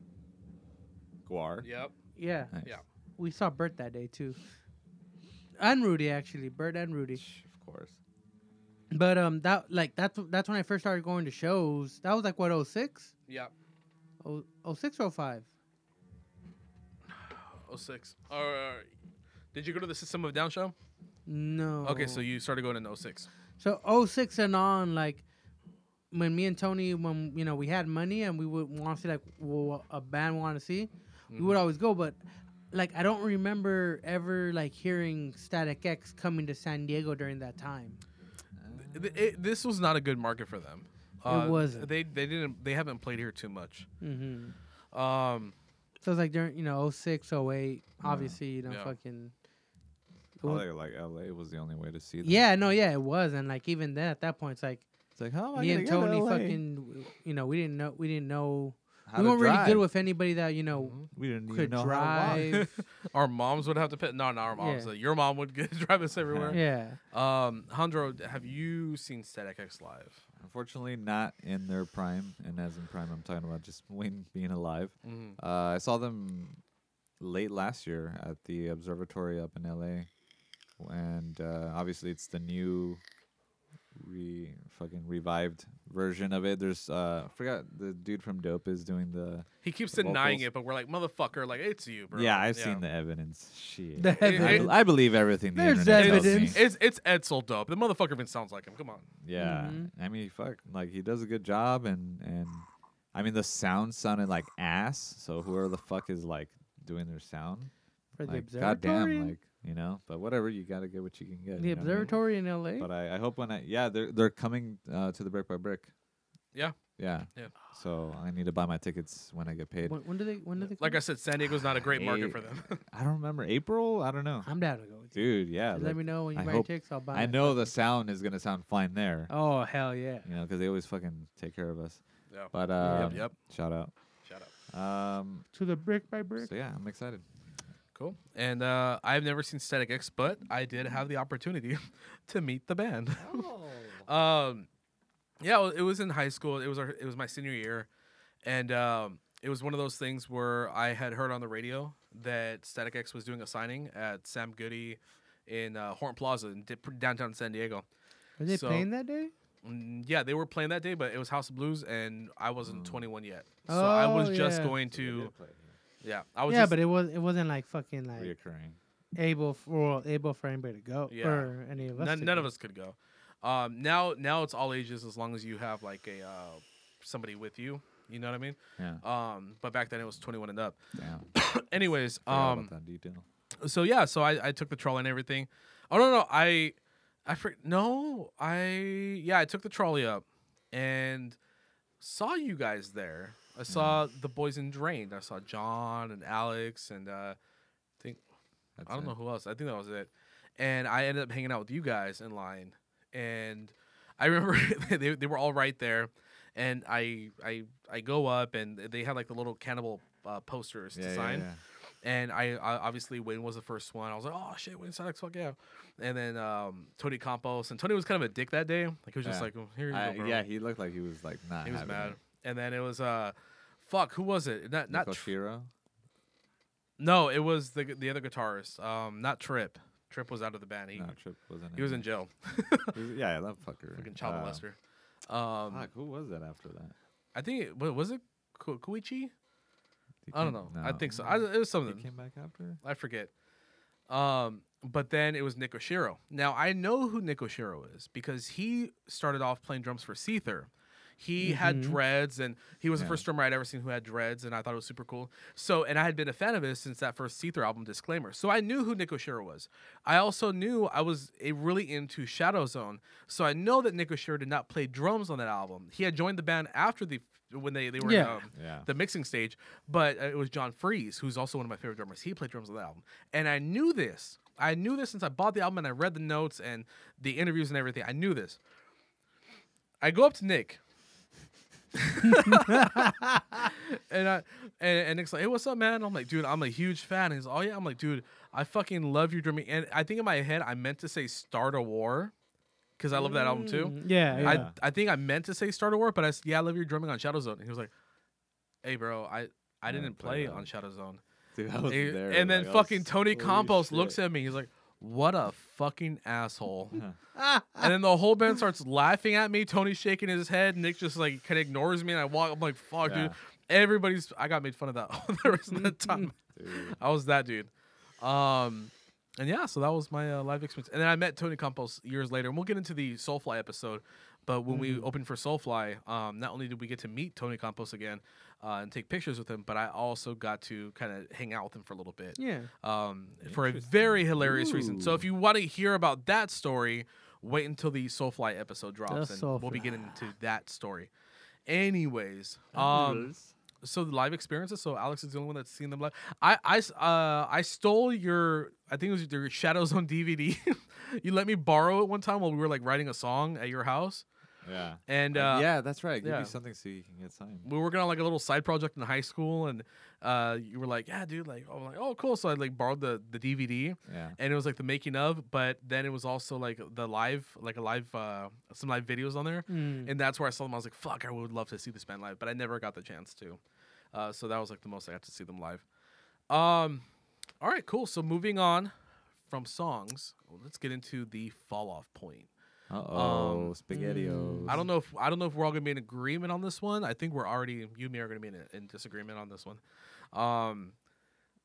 GWAR. Yep. Yeah, Nice. Yeah. we saw Bert that day too. And Rudy actually, Bert and Rudy. Of course. But um, that like that's that's when I first started going to shows. That was like what 06? Yep. Oh, 06 or 05? 06. Uh, did you go to the System of Down show? No. Okay, so you started going in 06. So 06 and on, like when me and Tony, when you know we had money and we would want to see like a band want to see, we would always go. But like I don't remember ever like hearing Static X coming to San Diego during that time. Th- it- this was not a good market for them. Uh, wasn't. They they didn't they haven't played here too much. Mm-hmm. Um, So it's like during you know 06, 08, obviously you know Yeah. fucking. It Probably like LA was the only way to see them. Yeah, no, yeah, it was, and like even then at that point, it's like It's like, how am I me and get to Tony fucking, you know, we didn't know, we didn't know, How we weren't really good with anybody that you know We didn't even could know how to drive. our moms would have to pay. No, not our moms. Yeah. uh, your mom would get, drive us everywhere. yeah, Um, Hondro, have you seen Static X live? Unfortunately, not in their prime, and as in prime, I'm talking about just Wayne being alive. Mhm. Uh, I saw them late last year at the observatory up in LA, and uh, obviously it's the new, re fucking revived version of it. There's uh, I forgot the dude from Dope is doing the. He keeps The denying vocals. it, but we're like, motherfucker, like it's you, bro. Yeah, I've seen the evidence. Shit, The I, evidence. be- I believe everything. The There's internet tells me. evidence. It's it's Edsel dope. The motherfucker even sounds like him. Come on. Yeah, Mhm. I mean, fuck, like he does a good job, and and I mean the sound sounded like ass. So whoever the fuck is like doing their sound, for the like observatory, goddamn, like you know. But whatever, you gotta get what you can get. the you know what I mean? observatory in L.A. But I, I hope when I yeah they're they're coming uh, to the brick by brick. Yeah. Yeah. Yeah. So I need to buy my tickets when I get paid. when, when do they? When do they? Like I said, San Diego's not a great market for them. I don't remember April. I don't know, I'm down to go with you. dude. Yeah. Like, let me know when you I buy hope- tickets. I'll buy. I know the sound is gonna sound fine there. Oh hell yeah! You know, because they always fucking take care of us. yeah. But um, yep. shout out. Shout out. Um, To the brick by brick. so yeah, I'm excited. Cool. And uh, I've never seen Static X, but I did have the opportunity to meet the band. um, yeah, it was in high school. It was our, it was my senior year, and um, it was one of those things where I had heard on the radio that Static X was doing a signing at Sam Goody in uh, Horton Plaza in di- downtown San Diego. Are they So- playing that day? Mm, Yeah, they were playing that day, but it was House of Blues, and I wasn't 21 yet, so I was Oh, just yeah. going to. Yeah, I was. Yeah, just, but it was it wasn't like fucking like Reoccurring. able for able for anybody to go Yeah. or any of us. none, to none go. of us could go. Um, now, now it's all ages as long as you have like a uh, somebody with you. You know what I mean? Yeah. Um, but back then it was 21 and up. Damn. Anyways, um, about that detail. so yeah, so I, I took the trolley and everything. Oh no, no, I, I for, no, I yeah, I took the trolley up and saw you guys there. I saw the boys in Drained. I saw John and Alex and uh, I think That's I don't it. know who else. I think that was it. And I ended up hanging out with you guys in line. And I remember they, they were all right there. and I I I go up and they had like the little cannibal uh, posters Yeah, to yeah, sign. yeah. And I, I obviously Wayne was the first one. I was like, oh shit, Wayne Sonics, fuck yeah. And then um, Tony Campos and Tony was kind of a dick that day. Like he was just Yeah. like, oh, here you I- go, bro. yeah, he looked like he was like not. he was mad. it. And then it was uh, fuck, who was it? Not not Nico Tr- Shiro. no, it was the the other guitarist. Um, not Tripp. Tripp was out of the band. He No, Tripp wasn't. he was in jail. Was- yeah, that fucker. Fucking child Uh, molester. Um, Fuck, who was that after that? I think it, wa- was it Koichi? He I don't came- know. I no. think so. I, it was He something. came back after. I forget. Um, but then it was Nick Oshiro. Now I know who Nick Oshiro is because he started off playing drums for Seether. He had dreads, and he was the Yeah. first drummer I'd ever seen who had dreads, and I thought it was super cool. So, and I had been a fan of his since that first Seether album, Disclaimer. So I knew who Nick Oshiro was. I also knew I was a really into Shadow Zone. So I know that Nick Oshiro did not play drums on that album. He had joined the band after the when they they were Yeah. um, Yeah. the mixing stage, but uh, it was Josh Freese, who's also one of my favorite drummers. He played drums on the album, and I knew this. I knew this since I bought the album and I read the notes and the interviews and everything. I knew this. I go up to Nick. and I and, and Nick's like, "Hey, what's up, man?" I'm like, "Dude, I'm a huge fan." He's, like, "Oh yeah." I'm like, "Dude, I fucking love your drumming." And I think in my head, I meant to say "Start a War" because I love that album too. Mm, Yeah, yeah. I I think I meant to say Start a War, but I s- yeah, I love your drumming on Shadow Zone. And he was like, "Hey, bro, I I didn't didn't play play on Shadow Zone." Dude, I was And- there. and then like, fucking Tony holy Campos looks at me. He's like, "What a fucking asshole!" And then the whole band starts laughing at me. Tony's shaking his head. Nick just like kind of ignores me, and I walk. I'm like, "Fuck, Yeah. dude." Everybody's. I got made fun of that all the rest of the time. Dude. I was that dude. Um, and yeah, so that was my uh, live experience. And then I met Tony Campos years later, and we'll get into the Soulfly episode. But when we opened for Soulfly, um, not only did we get to meet Tony Campos again uh, and take pictures with him, but I also got to kind of hang out with him for a little bit. yeah. Um, for a very hilarious reason. So if you want to hear about that story, wait until the Soulfly episode drops, and we'll be getting into that story. Anyways, um, so the live experiences. So Alex is the only one that's seen them live. I I uh I stole your I think it was your Shadows on DVD. you let me borrow it one time while we were like writing a song at your house, Yeah. and Uh, uh, yeah, that's right. Give yeah. me something so you can get signed. we were working on like a little side project in high school, and uh you were like, yeah, dude, like I'm like, oh, cool. So I like borrowed the the DVD. Yeah. And it was like the making of, but then it was also like the live, like a live, uh, some live videos on there. Mm. And that's where I saw them. I was like, fuck, I would love to see this band live, but I never got the chance to. Uh, so that was like the most I got to see them live. Um, all right, cool. So moving on from songs, let's get into the fall off point. Uh oh, Um, spaghettios. I don't know if I don't know if we're all gonna be in agreement on this one. I think we're already you and me are gonna be in, in disagreement on this one. Um,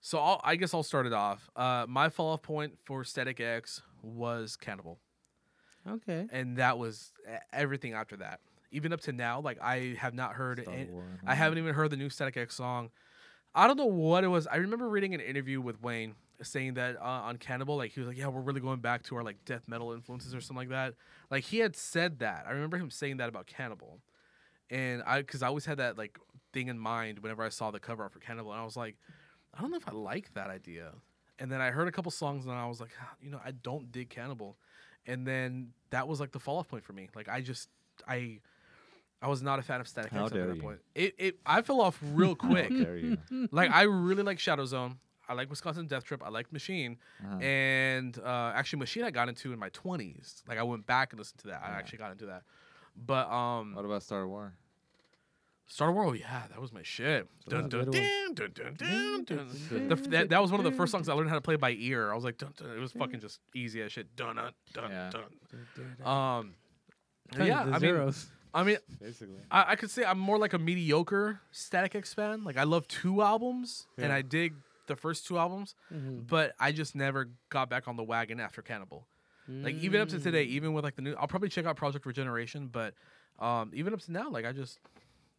so I'll, I guess I'll start it off. Uh, my fall off point for Static X was Cannibal Okay. and that was everything after that. Even up to now, like I have not heard. Wars I haven't even heard the new Static X song. I don't know what it was. I remember reading an interview with Wayne saying that uh, on Cannibal, like he was like, "Yeah, we're really going back to our like death metal influences or something like that." Like he had said that. I remember him saying that about Cannibal, and I because I always had that like thing in mind whenever I saw the cover art for Cannibal, and I was like, I don't know if I like that idea. And then I heard a couple songs, and I was like, "Ah, you know, I don't dig Cannibal. And then that was like the fall off point for me. Like I just I I was not a fan of Static How X at that you. point. It it I fell off real quick. How dare you? like I really like Shadow Zone. I like Wisconsin Death Trip. I like Machine, Uh-huh. and uh, actually Machine I got into in my twenties. Like I went back and listened to that. I actually got into that. But um, What about Start a War? Star Wars, yeah, that was my shit. Dun, dun, dun, dun, dun, dun, dun. The that, that was one of the first songs I learned how to play by ear. I was like, dun, dun. it was fucking just easy as shit. Dun, dun, dun, Yeah. dun. Um, yeah, the I mean, zeros. I mean, Basically. I, I could say I'm more like a mediocre Static X fan. Like I love two albums, and I dig the first two albums, Mhm. but I just never got back on the wagon after Cannibal. Like even up to today, even with like the new, I'll probably check out Project Regeneration, but um, even up to now, like I just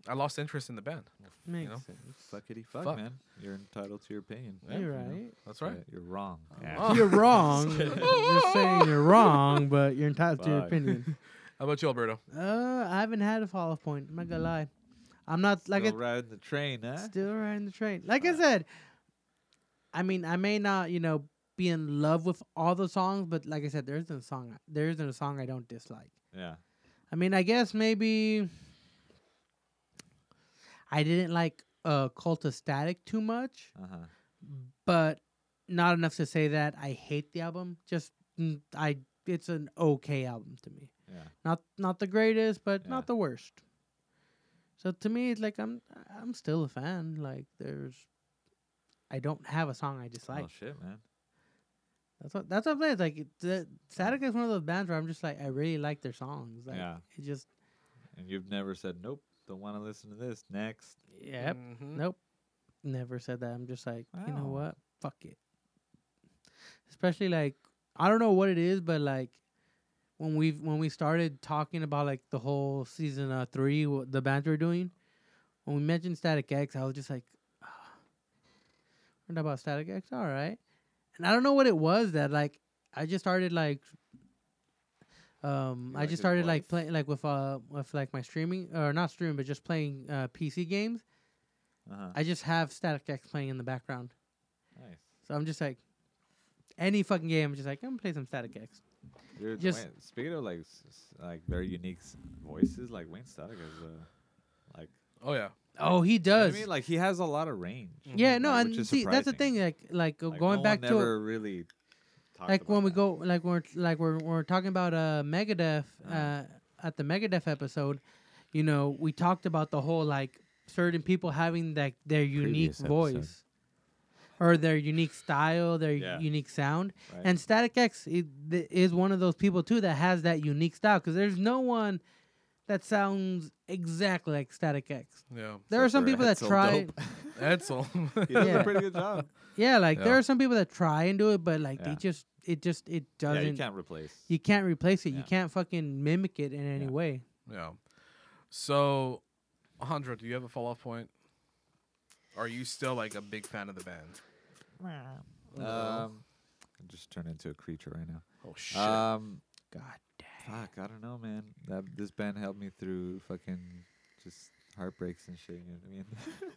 I lost interest in the band. Makes know? sense. Fuckity fuck, Fuck. man. You're entitled to your opinion. Yeah, You're you know? right. That's right. Yeah, You're wrong. Oh. You're wrong. Just saying you're wrong, but you're entitled to your opinion. How about you, Alberto? Uh, I haven't had a fall off point. I'm not gonna lie. I'm not like Still it. riding the train, huh? Still riding the train. Like I said, I mean, I may not, you know, be in love with all the songs, but like I said, there isn't a song. There isn't a song I don't dislike. Yeah. I mean, I guess maybe I didn't like uh, Cult of Static too much, Uh huh. but not enough to say that I hate the album. Just mm, I, it's an okay album to me. Yeah. Not not the greatest, but Yeah. not the worst. So to me, it's like I'm I'm still a fan. Like there's, I don't have a song I dislike. oh shit, man. That's what that's what I'm saying. It's like it- the Static is one of those bands where I'm just like I really like their songs. Like, Yeah. It just And you've never said nope. Don't want to listen to this. Next. yep. Mhm. Nope. Never said that. I'm just like, you know what? Fuck it. Especially like I don't know what it is, but like when we when we started talking about like the whole season uh, three, wh- the bands we're doing, when we mentioned Static X, I was just like, heard about Static X, all right. And I don't know what it was that like I just started like um You I like just started like voice? playing like with uh with like my streaming or not streaming but just playing uh PC games. Uh huh. I just have Static X playing in the background. Nice. So I'm just like any fucking game, I'm just like I'm gonna play some Static X. Dude, Just- Wayne, speaking of like s- s- like very unique s- voices, like Wayne Static is uh, like Oh yeah. Oh, he you know what does. I mean, like he has a lot of range. yeah, no, like, and see that's the thing. Like, like, uh, Like, going no back one to never really talked like when we that. go like we're like we're we're talking about uh Megadeth Uh. uh at the Megadeth episode, you know, we talked about the whole like certain people having like their unique Previous episode. voice or their unique style, their Yeah. unique sound. Right. And Static X i- th- is one of those people too that has that unique style because there's no one that sounds exactly like Static X. Yeah. There are some for people that Edsel try, Edsel. he does Yeah. a pretty good job. yeah, like there are some people that try and do it, but like they just it just it doesn't. Yeah, you can't replace. you can't replace it. You can't fucking mimic it in any Yeah. way. yeah. So, Alejandro, do you have a follow up point? Are you still like a big fan of the band? Um, I just turned into a creature right now. Oh shit. Um, God damn. Fuck, I don't know, man. That this band helped me through fucking just heartbreaks and shit. You know what I mean?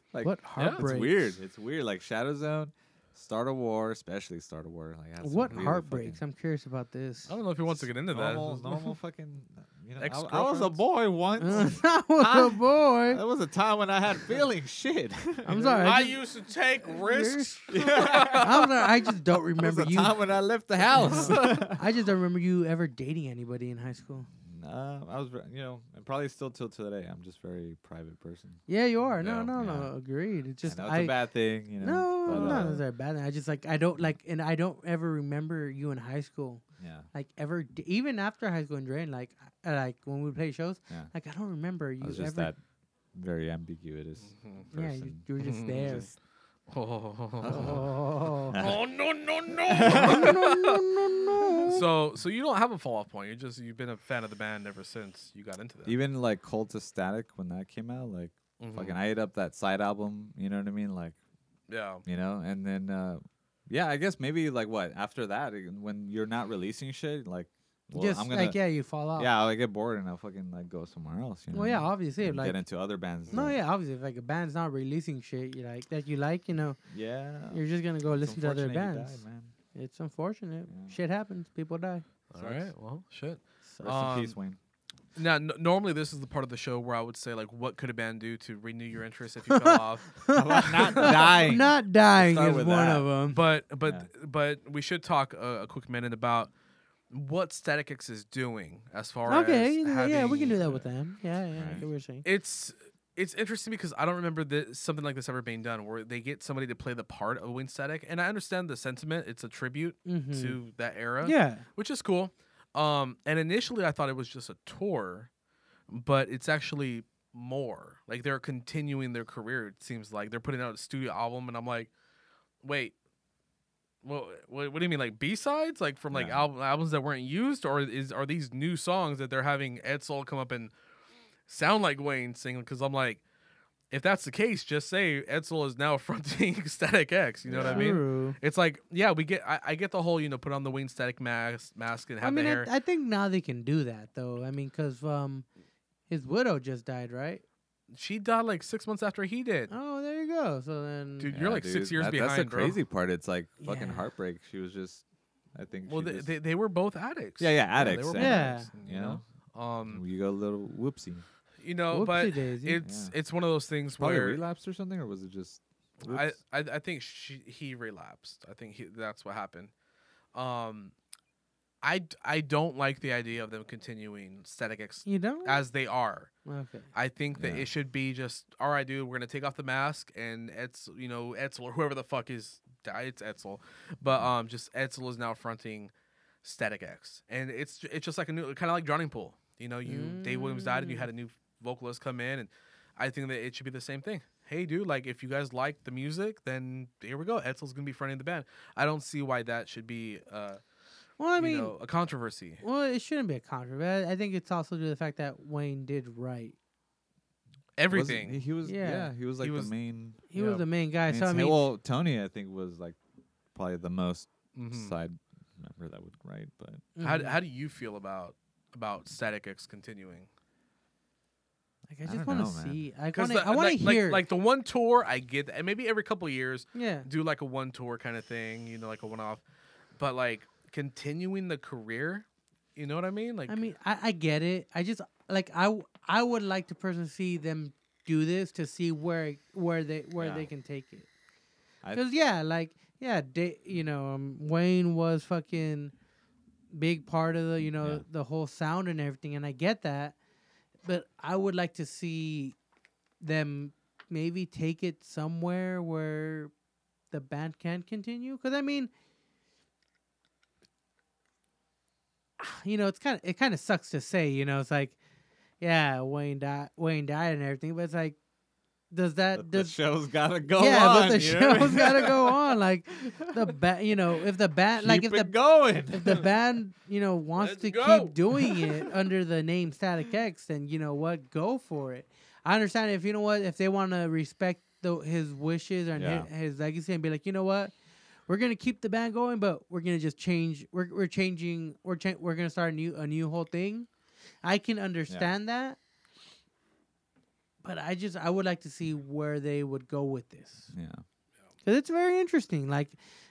like what yeah, heartbreak? It's weird. It's weird. Like Shadow Zone, Start a War, especially Start a War. Like What really heartbreaks? fucking I'm curious about this. I don't know if he wants to get into normal, that. normal fucking. You know, I, I was a boy once. I was Huh? a boy. There was a time when I had feelings. Shit. I'm sorry. I, I just, used to take risks. I'm sorry, I just don't There was remember a you. time when I left the house. I just don't remember you ever dating anybody in high school. nah, I was, you know, and probably still till today. I'm just a very private person. Yeah, you are. No, Yeah. no, no. Yeah. Agreed. It's just I know it's I. a bad thing, you know. no, but, not uh, necessarily a bad thing. I just like I don't like, and I don't ever remember you in high school. Yeah. Like ever, d- even after high school and Drain, like I- like when we play shows, Yeah. like I don't remember you I was just ever. that very ambiguous Mm-hmm. yeah, you, person. you were just there. Just- Oh. oh. oh no no no. no, no, no, no. so so you don't have a fall off point. You just you've been a fan of the band ever since you got into that. Even like Cult of Static when that came out, like Mhm. fucking I ate up that side album. You know what I mean? Like yeah. you know, and then uh yeah, I guess maybe like what after that uh, when you're not releasing shit, like well, just I'm gonna like yeah, you fall off. yeah, I'll get bored and I'll fucking like go somewhere else. You know? Well, yeah, obviously, And like get into other bands. no, that- yeah, obviously, if like a band's not releasing shit you like that you like, you know, yeah. you're just gonna go listen to other unfortunate he bands. died, man. It's unfortunate. Yeah. Shit happens. People die. All right. Well, shit. Rest Um, in peace, Wayne. Now, n- normally this is the part of the show where I would say like, what could a band do to renew your interest if you fell off? not dying. Not dying Start is with one that. of them. But but Yeah. but we should talk a, a quick minute about what Static X is doing as far Okay, as Okay, know, yeah, we can having- do that with them. Yeah, yeah, I Right. get what you're saying. It's it's interesting because I don't remember this, something like this ever being done where they get somebody to play the part of Wayne Static, and I understand the sentiment. It's a tribute Mhm. to that era, Yeah, which is cool. Um, and initially I thought it was just a tour, but it's actually more. Like they're continuing their career. It seems like they're putting out a studio album, and I'm like, wait. Well, what, what do you mean, like B sides, like from like Yeah. album, albums that weren't used, or is are these new songs that they're having Edsel come up and sound like Wayne singing? Because I'm like, if that's the case, just say Edsel is now fronting Static X. You know what I mean? True. It's like, yeah, we get. I, I get the whole, you know, put on the Wayne Static mask, mask, and have I mean, the I, hair. I think now they can do that though. I mean, cause um, his widow just died, right? she died like six months after he did. Oh, there you go. So then, Dude, Yeah, you're like six years that- behind, That's the bro. crazy part. It's like fucking Yeah. heartbreak. She was just, I think. Well, she they, just- they, they were both addicts. Yeah, yeah, addicts, were yeah. both Yeah. addicts, you know. Um, you go a little whoopsie. You know, Whoopsie but daisy. it's Yeah. it's one of those things Probably where relapsed or something, or was it just? I. I I think she he relapsed. I think he, that's what happened. Um, I I don't like the idea of them continuing Static X You don't? as they are. okay. I think that Yeah. it should be just all right, dude. We're gonna take off the mask and Edsel, you know, Edsel or whoever the fuck is, it's Edsel, but um, just Edsel is now fronting Static X, and it's it's just like a new, kind of like Drowning Pool. You know, you Dave Williams died and you had a new vocalist come in, and I think that it should be the same thing. Hey, dude, like if you guys like the music, then here we go. Edsel's gonna be fronting the band. I don't see why that should be, uh, Well, I you mean, know, a controversy. well, it shouldn't be a controversy. I I think it's also due to the fact that Wayne did write. Wasn't- Everything. He, he was. Yeah. Yeah. He was like was- the main. He Yeah. was the main guy. main So I mean, well, Tony, I think was like probably the most Mhm. side member that would write, but How mhm. how do you feel about about Static X continuing? Like I I just want to see. I Because want to. I want to like, hear. like, like the one tour, I get that, and maybe every couple of years yeah. do like a one tour kind of thing, you know, like a one off. But like continuing the career, you know what I mean? Like, I mean, I, I get it. I just like I I would like to personally see them do this to see where where they where Yeah. they can take it. Because yeah, like yeah, they, you know, um, Wayne was fucking big part of the you know Yeah. the whole sound and everything, and I get that. But I would like to see them maybe take it somewhere where the band can continue. Because I mean, you know, it's kind of it kind of sucks to say. You know, it's like, yeah, Wayne died, Wayne died and everything, but it's like, does that But the show's gotta go yeah, on. but the you know what I show's gotta go on. Like the band, you know, if the band, like if the going. if the band, you know, wants Let's to go. keep doing it under the name Static X, then you know what, go for it. I understand if you know what, if they want to respect the, his wishes and Yeah. his, his legacy and be like, you know what, we're gonna keep the band going, but we're gonna just change. We're we're changing. We're cha- we're gonna start a new a new whole thing. I can understand that, but I just I would like to see where they would go with this yeah. because it's very interesting. Like,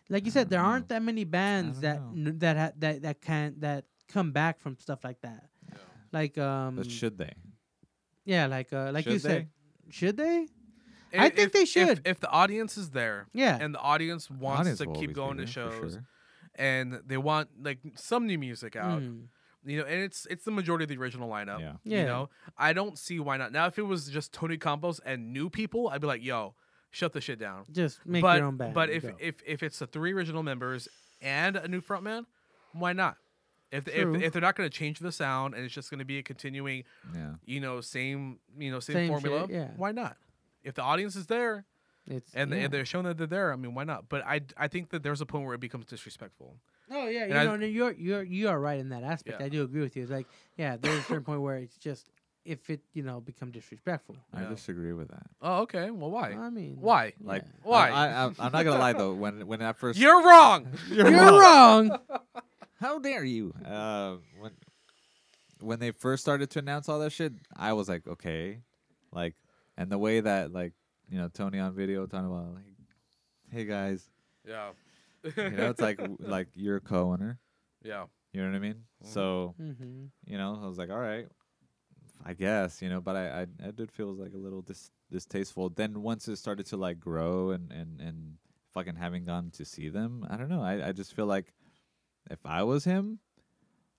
like you said, there don't aren't that many bands that n- that ha- that that can that come back from stuff like that. Like, um, But should they? yeah, like uh, like you Should said, should they? i- I think they should. If, the audience is there, Yeah. and the audience wants Audience to keep going to shows, sure. and they want like some new music out, Mm. You know, and it's it's the majority of the original lineup. Yeah. Yeah. You know, I don't see why not. Now, if it was just Tony Campos and new people, I'd be like, yo, shut the shit down. Just make but your own band. but and if if if it's the three original members and a new frontman, why not? If if, True. if they're not going to change the sound and it's just going to be a continuing, Yeah. you know, same you know same, Same formula, shit, yeah. why not? If the audience is there it's and, they, and they're showing that they're there, I mean, why not? But I I think that there's a point where it becomes disrespectful. Oh yeah, you and I- know, and you're you're you are right in that aspect. Yeah. I do agree with you. It's like yeah, there's a certain point where it's just if it you know become disrespectful. I Yeah. disagree with that. Oh, okay. Well, why? I mean, Why? Like, yeah. Why? I, I, I'm I'm not gonna lie though. When when I first You're wrong. you're wrong. How dare you? Uh, when when they first started to announce all that shit, I was like, okay, like, and the way that like you know Tony on video talking about like, hey guys, yeah. You know, it's like like you're a co-owner. yeah. You know what I mean? So hmm you know, I was like, all right, I guess you know, but I I, I did feel like a little dis- distasteful. Then once it started to like grow and and and fucking having gone to see them, I don't know. I I just feel like if I was him,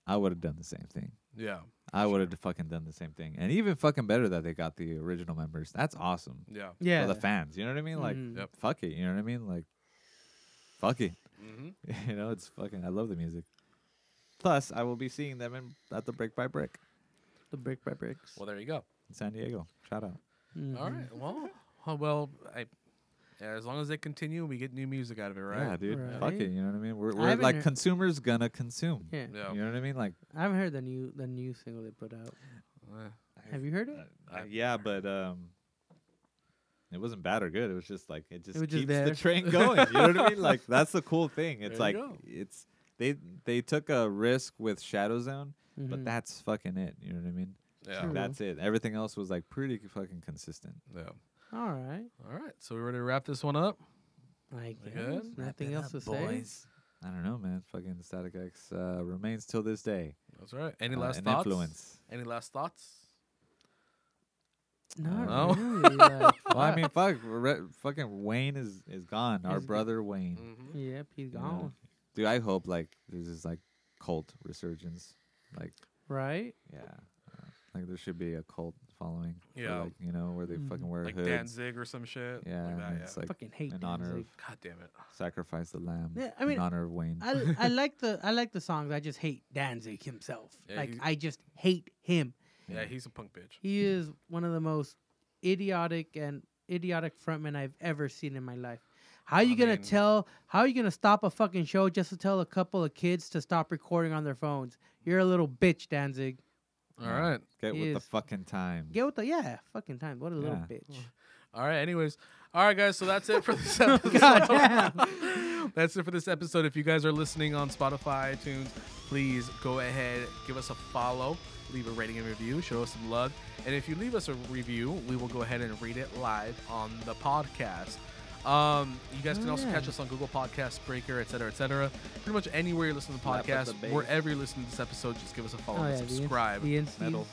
I would have done the same thing. Yeah. I would have fucking done the same thing, and even fucking better that they got the original members. That's awesome Yeah. Yeah, for the fans. You know what I mean? Like, Mhm. Yep. fuck it. You know what I mean? Like, fuck it. Mm-hmm. you know, it's fucking. I love the music. Plus, I will be seeing them in, at the Brick by Brick the brick by bricks. Well, there you go. in San Diego. Shout out. All Mhm. right. Well, uh, well, I, yeah, as long as they continue, we get new music out of it, right? Yeah, dude. Fuck it. You know what I mean? We're, we're haven't like heard- consumers gonna consume. Yeah. Yeah. You know what I mean? Like, I haven't heard the new the new single they put out. Uh, Have you heard it? uh, yeah, but um, it wasn't bad or good. It was just like it just was just keeps the train going. You know what I mean? Like that's the cool thing. It's There like go. it's they they took a risk with Shadow Zone, but Mhm. that's fucking it. You know what I mean? yeah. True. That's it. Everything else was like pretty fucking consistent. Yeah. All right. All right. So we ready to wrap this one up? I We guess good? nothing else to say. I don't know, man. Fucking Static X uh, remains till this day. That's all right. Any uh, last an thoughts? influence. Any last thoughts? Not No. really. Like, Well, I mean, fuck, Re- fucking Wayne is is gone. Our He's go- brother Wayne. Mhm. yep, he's you know? gone. Dude, I hope like there's this like cult resurgence. Like, Right? yeah, uh, like there should be a cult following. for, Yeah. like you know where they Mhm. fucking wear Like hoods. Danzig or some shit. Yeah, Like that, and yeah. it's like Fucking hate in honor Danzig. of God damn it. sacrifice the lamb. Yeah, I mean, in honor of Wayne. I I like the I like the songs. I just hate Danzig himself. Yeah, like he's- I just hate him. Yeah, mm. he's a punk bitch. He is one of the most idiotic and idiotic frontmen I've ever seen in my life. How are you I gonna mean- tell? How are you gonna stop a fucking show just to tell a couple of kids to stop recording on their phones? You're a little bitch, Danzig. All right. Get he with the fucking time. Get with the yeah, fucking time. What a little bitch. All right. Anyways, all right, guys. So that's it for this episode. God damn. that's it for this episode. If you guys are listening on Spotify, iTunes, please go ahead, give us a follow, leave a rating and review, show us some love, and if you leave us a review, we will go ahead and read it live on the podcast. Um, you guys can Oh, also yeah. catch us on Google Podcasts, Breaker, etc., etc. Pretty much anywhere you listen to the podcast, the wherever you listen to this episode, just give us a follow Oh and yeah, subscribe. The insties.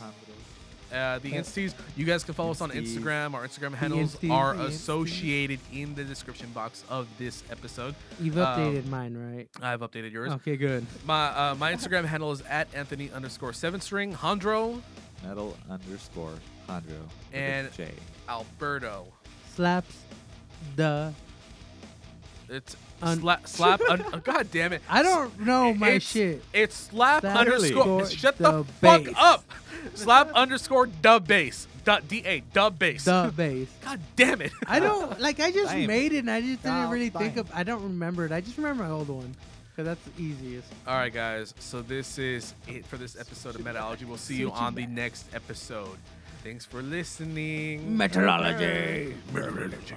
Metal Uh, the Yeah. insties, you guys can follow us on Instagram. Our Instagram handles insties, are the insties. associated in the description box of this episode. You've Um, updated mine, right? I've updated yours. Okay, good. My uh, my Instagram handle is at Anthony underscore seven string Hondro Metal underscore Hondro. And- J. Alberto. Slaps the. It's Un- slap slap. un- oh, God damn it! I don't know my It's- shit. It's slap Slap underscore. underscore Shut the, the fuck bass. up. slap underscore dub bass. Dot da dub bass. The base. God damn it! I don't like. I just Damn. made it, and I just didn't God really think damn. of. I don't remember it. I just remember my old one, cause that's the easiest. All right, guys. So this is it for this episode of Metallurgy. We'll see you on the next episode. Thanks for listening. Metallurgy. Metallurgy.